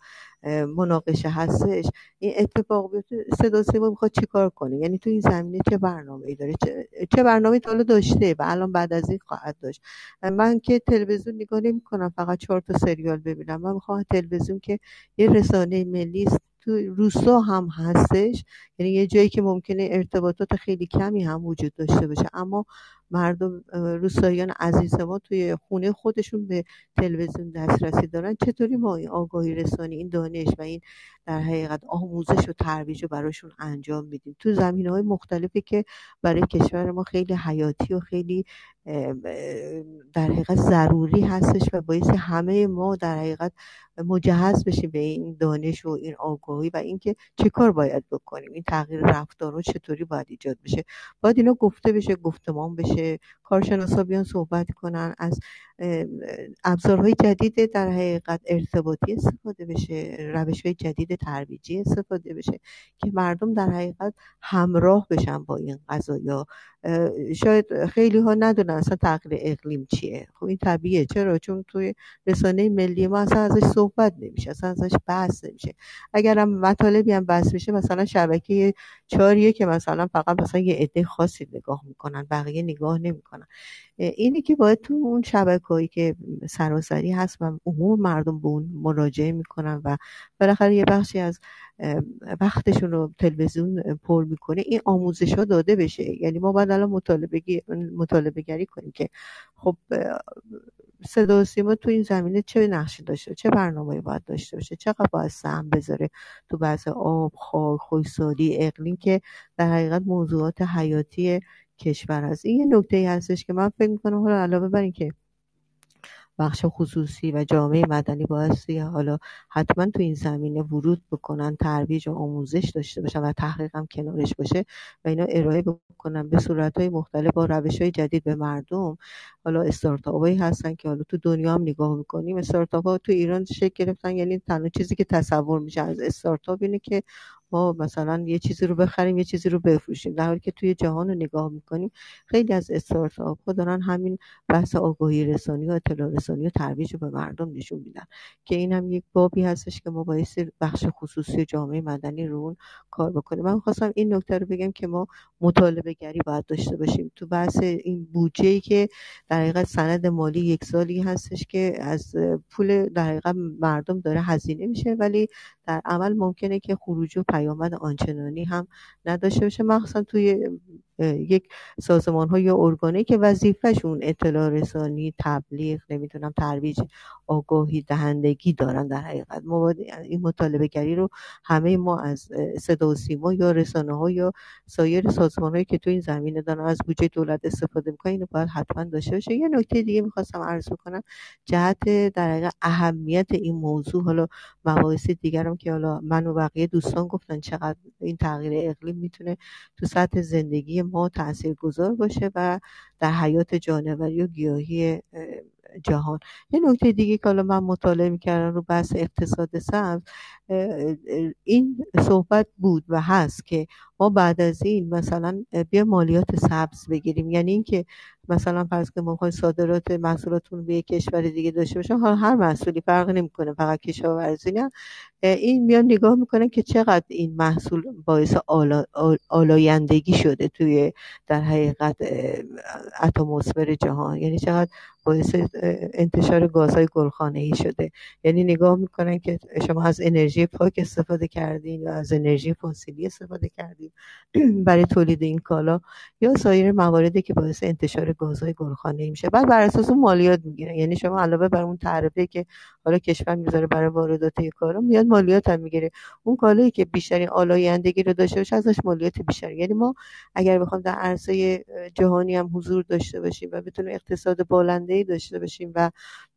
مناقشه هستش. این اتفاق بیفته صدا سیما می‌خواد چیکار کنه؟ یعنی تو این زمینه چه برنامه ای داره؟ چه, چه برنامه تا حالا داشته و الان بعد از این خواهد داشت؟ من که تلویزیون نگاه نمی کنم فقط چهار تا سریال ببینم. من می‌خوام تلویزیون که یه رسانه ملی است. تو روستا هم هستش. یعنی یه جایی که ممکنه ارتباطات خیلی کمی هم وجود داشته باشه. اما مردم روستاییان عزیز ما توی خونه خودشون به تلویزیون دسترسی دارن. چطوری ما این آگاهی رسانی این دانش و این در حقیقت آموزش و ترویج رو براشون انجام میدیم؟ تو زمین های مختلفی که برای کشور ما خیلی حیاتی و خیلی در حقیقت ضروری هستش و باعث همه ما در حقیقت مجهز بشیم به این دانش و این آگاهی و اینکه چه کار باید بکنیم این تغییر رفتار رو چطوری باید ایجاد بشه. باید اینا گفته بشه گفتمان بشه کارشناسا بیان صحبت کنن از ابزارهای جدید در حقیقت ارتباطی استفاده بشه روش های جدید ترویجی استفاده بشه که مردم در حقیقت همراه بشن با این قضایا. شاید خیلی ها ندونن اصلا تغییر اقلیم چیه. خب این طبیعه چرا؟ چون توی رسانه ملی ما اصلا ازش صحبت نمیشه. اصلا ازش بحث نمیشه. اگر هم مطالبی هم بحث میشه مثلا شبکه چاریه که مثلا فقط مثلا یه عده خاصی نگاه می‌کنن بقیه نگاه نمی‌کنن. اینی که باید تو اون شبکه هایی که سراسری هست و عموم مردم به اون مراجعه می‌کنن و بالاخره یه بخشی از وقتشون رو تلویزیون پر می‌کنه این آموزش ها داده بشه. یعنی ما باید الان مطالبه, مطالبه گری کنیم که خب صدا و سیما تو این زمینه چه نقشی داشته چه برنامه باید داشته باشه چقدر باید سهم بذاره تو بحث آب خاک خویسالی اقلیم که در حقیقت موضوعات حیاتی کشور هست. این یه نکته ای هستش که من فکر می‌کنم حالا علاوه بر اینکه بخش خصوصی و جامعه مدنی بایستی حالا حتما تو این زمینه ورود بکنن ترویج و آموزش داشته باشن و تحقیق هم کنارش باشه و اینا ارائه بکنن به صورت های مختلف با روش های جدید به مردم حالا استارتاپ هایی هستن که حالا تو دنیا هم نگاه می‌کنیم. استارتاپ ها تو ایران شکل گرفتن یعنی تنها چیزی که تصور میشه از استارتاپ اینه که ما مثلا یه چیزی رو بخریم یه چیزی رو بفروشیم. در حالی که توی جهان رو نگاه می‌کنیم خیلی از استارتاپ ها دارن همین بحث آگاهی رسانی و اطلاع رسانی و ترویج رو به مردم نشون میدن. که این هم یک بابی هستش که ما باعث بخش خصوصی جامعه مدنی رو اون کار بکنیم. من خواستم این نکته رو بگم که ما مطالبه گری باید داشته باشیم. تو بحث این بودجه ای که در حقیقت سند مالی یک سالی هستش که از پول در حقیقت مردم داره هزینه میشه ولی در عمل ممکنه که خروج و پیامد آنچنانی هم نداشته باشه. مخصوصا توی یک سازمان های یا ارگانه که وظیفهشون اطلاع رسانی تبلیغ نمی‌دونم ترویج آگاهی دهندگی دارن در حقیقت. ما این مطالبه گری رو همه ما از صدا و سیما یا رسانه ها یا سایر سازمان هایی که تو این زمینه دارن از بودجه دولت استفاده می‌کنن اینو باید حتما داشته باشه. یه نکته دیگه می‌خواستم عرض کنم جهت در اهمیت این موضوع. حالا مباحث دیگرم که حالا من و بقیه دوستان گفتن چقدر این تغییر اقلیم می‌تونه تو سطح زندگی ما گذار باشه و در حیات جانوری و گیاهی جهان. یه نکته دیگه که حالا من مطالعه می‌کردم رو بحث اقتصاد سبز این صحبت بود و هست که ما بعد از این مثلا بیا مالیات سبز بگیریم. یعنی اینکه مثلا فرض که ما صادرات محصولاتون به کشور دیگه داشته باشیم حالا هر محصولی فرق نمی‌کنه فقط کشاورزی نه. این میان نگاه می‌کنن که چقدر این محصول باعث آلا، آلایندگی شده توی در حقیقت اتمسفر جهان. یعنی چقدر باعث انتشار گازهای گلخانه ای شده. یعنی نگاه می‌کنن که شما از انرژی پاک استفاده کردین و از انرژی فسیلی استفاده کردین. برای تولید این کالا یا سایر مواردی که باعث انتشار گازهای گلخانه ای میشه. بعد بر اساس اون مالیات می‌گیرن. یعنی شما علاوه بر اون تعرفه که حالا کشور می‌ذاره برای واردات کالا میاد مالیات هم می‌گیره. اون کالایی که بیشترین آلایندگی رو داشته باشه ازش مالیات بیشتر یعنی ما اگر بخوام در عرصه جهانی هم حضور داشته باشیم و بتونیم اقتصاد بالنده داشته باشیم و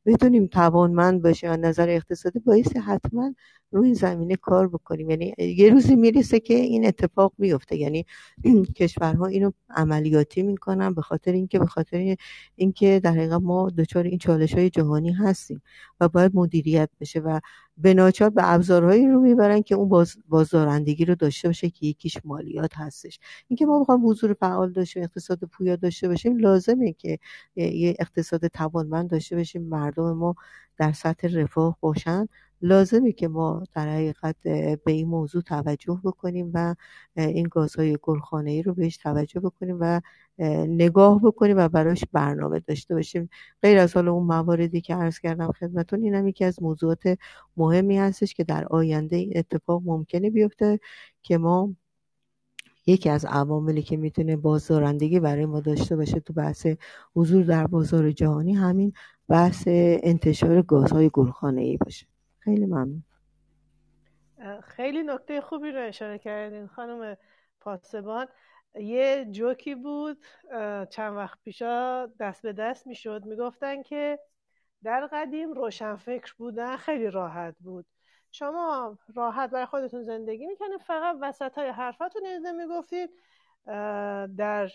بتونیم توانمند باشیم از نظر اقتصادی باعث حتما روی این زمینه کار بکنیم. یعنی یه روزی می‌رسه که این اتفاق میفته یعنی کشورها اینو عملیاتی می‌کنن به خاطر اینکه به خاطر اینکه در حقیقت ما دچار این چالش های جهانی هستیم و باید مدیریت بشه و به ناچار به ابزارهایی رو می‌برن که اون باز بازدارندگی رو داشته باشه که یکیش مالیات هستش. اینکه ما بخوایم حضور فعال داشته اقتصاد پویا داشته باشیم لازمه که یه اقتصاد توانمند داشته باشیم. مردم ما در سطح رفاه باشن. لازمه که ما در حقیقت به این موضوع توجه بکنیم و این گازهای گلخانه ای رو بهش توجه بکنیم و نگاه بکنیم و براش برنامه داشته باشیم. غیر از حالا اون مواردی که عرض کردم خدمتون این هم یکی از موضوعات مهمی هستش که در آینده این اتفاق ممکنه بیفته که ما یکی از عواملی که می‌تونه بازدارندگی برای ما داشته باشه تو بحث حضور در بازار جهانی همین بحث انتشار گازهای گلخانه ای باشه. خیلی ممنون. خیلی نکته خوبی رو اشاره کردین خانم پاسبان. یه جوکی بود چند وقت پیشا دست به دست می‌شد. می‌گفتن که در قدیم روشنفکر بودن خیلی راحت بود. شما راحت برای خودتون زندگی می‌کنید فقط وسط های حرفاتون می می‌گفتید در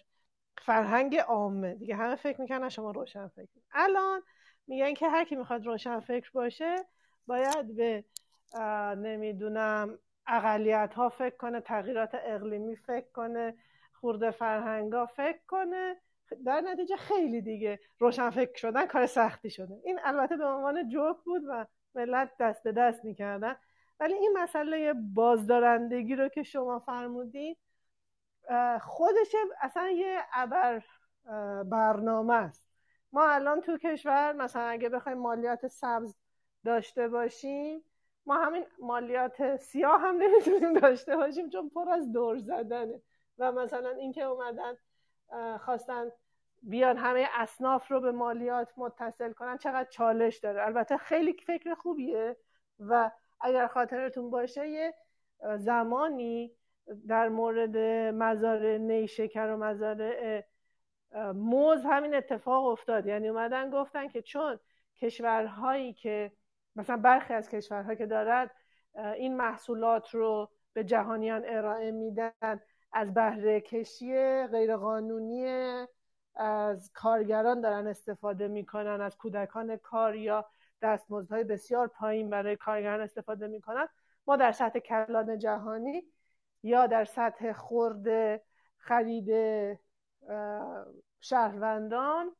فرهنگ عامه. دیگه همه فکر می‌کنن شما روشن فکر الان میگن که هر کی می‌خواد روشن فکر باشه باید به نمی‌دونم اقلیت ها فکر کنه تغییرات اقلیمی فکر کنه خورده فرهنگا فکر کنه. در نتیجه خیلی دیگه روشن فکر شدن کار سختی شده. این البته به عنوان جوک بود و ملت دست به دست می‌کردن. ولی این مسئله بازدارندگی رو که شما فرمودید خودش اصلا یه ابر برنامه است. ما الان تو کشور مثلا اگه بخوایم مالیات سبز داشته باشیم. ما همین مالیات سیاه هم نمی‌تونیم داشته باشیم چون پر از دور زدنه. و مثلا اینکه اومدن خواستن بیان همه اصناف رو به مالیات متصل کنن چقدر چالش داره. البته خیلی فکر خوبیه. و اگر خاطرتون باشه یه زمانی در مورد مزارع نیشکر و مزارع موز همین اتفاق افتاد. یعنی اومدن گفتن که چون کشورهایی که مثلا برخی از کشورها که دارد این محصولات رو به جهانیان ارائه میدن. از بهره کشی غیرقانونی از کارگران دارن استفاده می‌کنن از کودکان کار یا دستمزدهای بسیار پایین برای کارگران استفاده می‌کنن. ما در سطح کلان جهانی یا در سطح خورد خرید شهروندان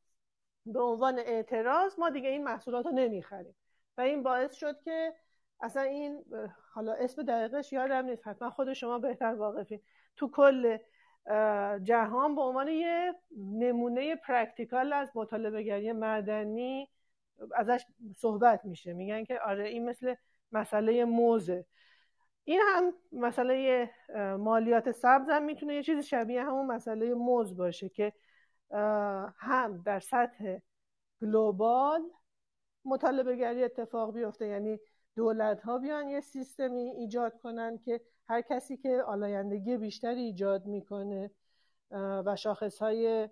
به عنوان اعتراض ما دیگه این محصولات رو نمی‌خریم. و این باعث شد که اصلا این حالا اسم دقیقش یادم نیست حتما خود شما بهتر واقفین. تو کل جهان به عنوان یه نمونه practical از مطالبه گری مدنی ازش صحبت میشه. میگن که آره این مثل مسئله موزه. این هم مسئله مالیات سبز هم می‌تونه یه چیز شبیه همون مسئله موز باشه که هم در سطح global مطالبه گری اتفاق بیفته. یعنی دولت ها بیان یه سیستمی ایجاد کنن که هر کسی که آلایندگی بیشتری ایجاد می‌کنه و شاخص های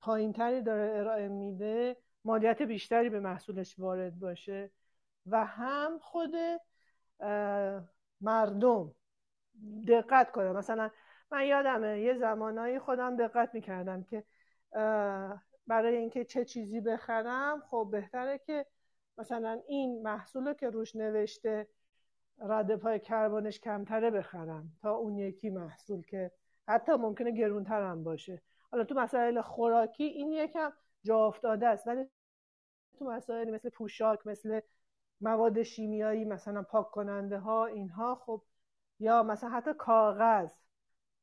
پایینتری داره ارائه میده مالیت بیشتری به محصولش وارد باشه. و هم خود مردم دقت کنه مثلا من یادمه یه زمانایی خودم دقت می‌کردم که برای اینکه چه چیزی بخرم خب بهتره که مثلا این محصول که روش نوشته رد پای کربنش کمتره بخرم تا اون یکی محصول که حتی ممکنه گرونتر هم باشه. حالا تو مسائل خوراکی این یکم جا افتاده است ولی تو مسائل مثل پوشاک مثل مواد شیمیایی مثلا پاک کننده ها اینها خب یا مثلا حتی کاغذ.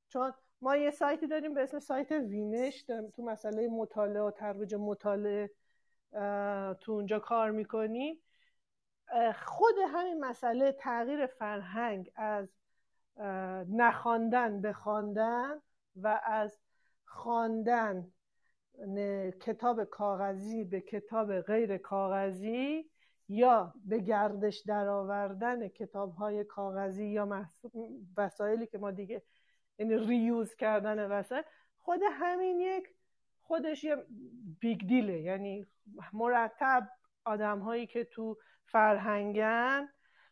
چون ما یه سایتی داریم به اسم سایت وینش تو مسئله مطالعه و ترویج مطالعه تو اونجا کار می‌کنیم خود همین مسئله تغییر فرهنگ از نخواندن به خواندن و از خواندن کتاب کاغذی به کتاب غیر کاغذی یا به گردش درآوردن کتاب های کاغذی یا وسایلی که ما دیگه یعنی reuse کردن وسایل خود همین یک خودش یه big deal ه یعنی مرتب آدم هایی که تو فرهنگن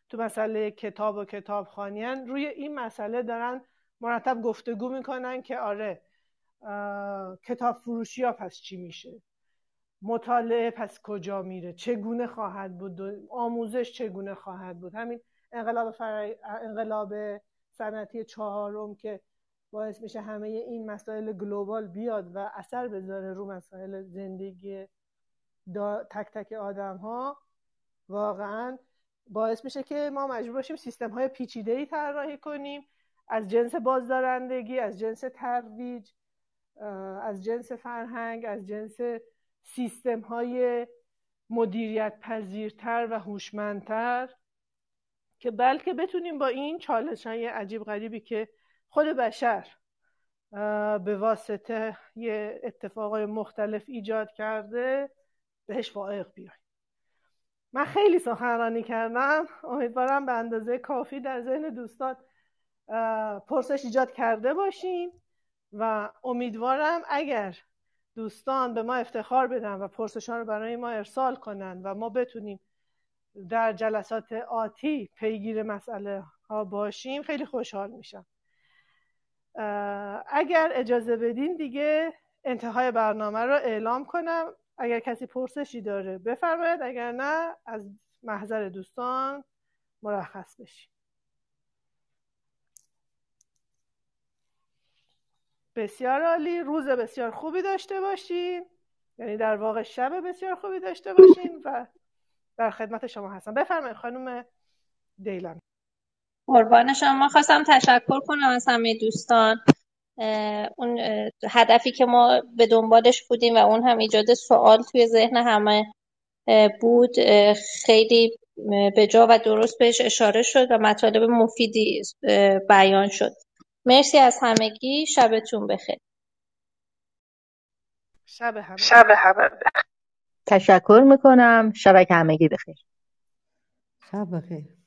تو مسئله کتاب و کتابخانیان روی این مسئله دارن مرتب گفتگو می‌کنن که آره کتاب فروشی ها پس چی میشه؟ مطالعه پس کجا میره؟ چگونه خواهد بود؟ آموزش چگونه خواهد بود؟ همین انقلاب, فر... انقلاب صنعتی چهارم که باعث میشه همه این مسائل گلوبال بیاد و اثر بذاره رو مسائل زندگی تک تک آدم ها واقعا باعث میشه که ما مجبور باشیم سیستم های پیچیده ای طراحی کنیم. از جنس بازدارندگی از جنس ترویج از جنس فرهنگ از جنس سیستم های مدیریت پذیرتر و هوشمندتر. که بلکه بتونیم با این چالش های عجیب غریبی که خود بشر به واسطه یه اتفاقای مختلف ایجاد کرده بهش فائق بیایم. من خیلی سخنرانی کردم. امیدوارم به اندازه کافی در ذهن دوستان پرسش ایجاد کرده باشین و امیدوارم اگر دوستان به ما افتخار بدن و پرسشان رو برای ما ارسال کنن و ما بتونیم در جلسات آتی پیگیر مسئله ها باشیم خیلی خوشحال میشم. اگر اجازه بدین دیگه انتهای برنامه رو اعلام کنم. اگر کسی پرسشی داره بفرمایید اگر نه از محضر دوستان مرخص بشیم. بسیار عالی. روز بسیار خوبی داشته باشین. یعنی در واقع شب بسیار خوبی داشته باشین و در خدمت شما هستم. بفرمایید خانم دیلم قربان شما. خواستم تشکر کنم از همه دوستان. اون هدفی که ما به دنبالش بودیم و اون هم ایجاد سوال توی ذهن همه بود. خیلی به جا و درست بهش اشاره شد و مطالب مفیدی بیان شد. مرسی از همگی. شبتون بخیر. شب همه شب همه تشکر می‌کنم. شبک همگی بخیر. شب بخیر.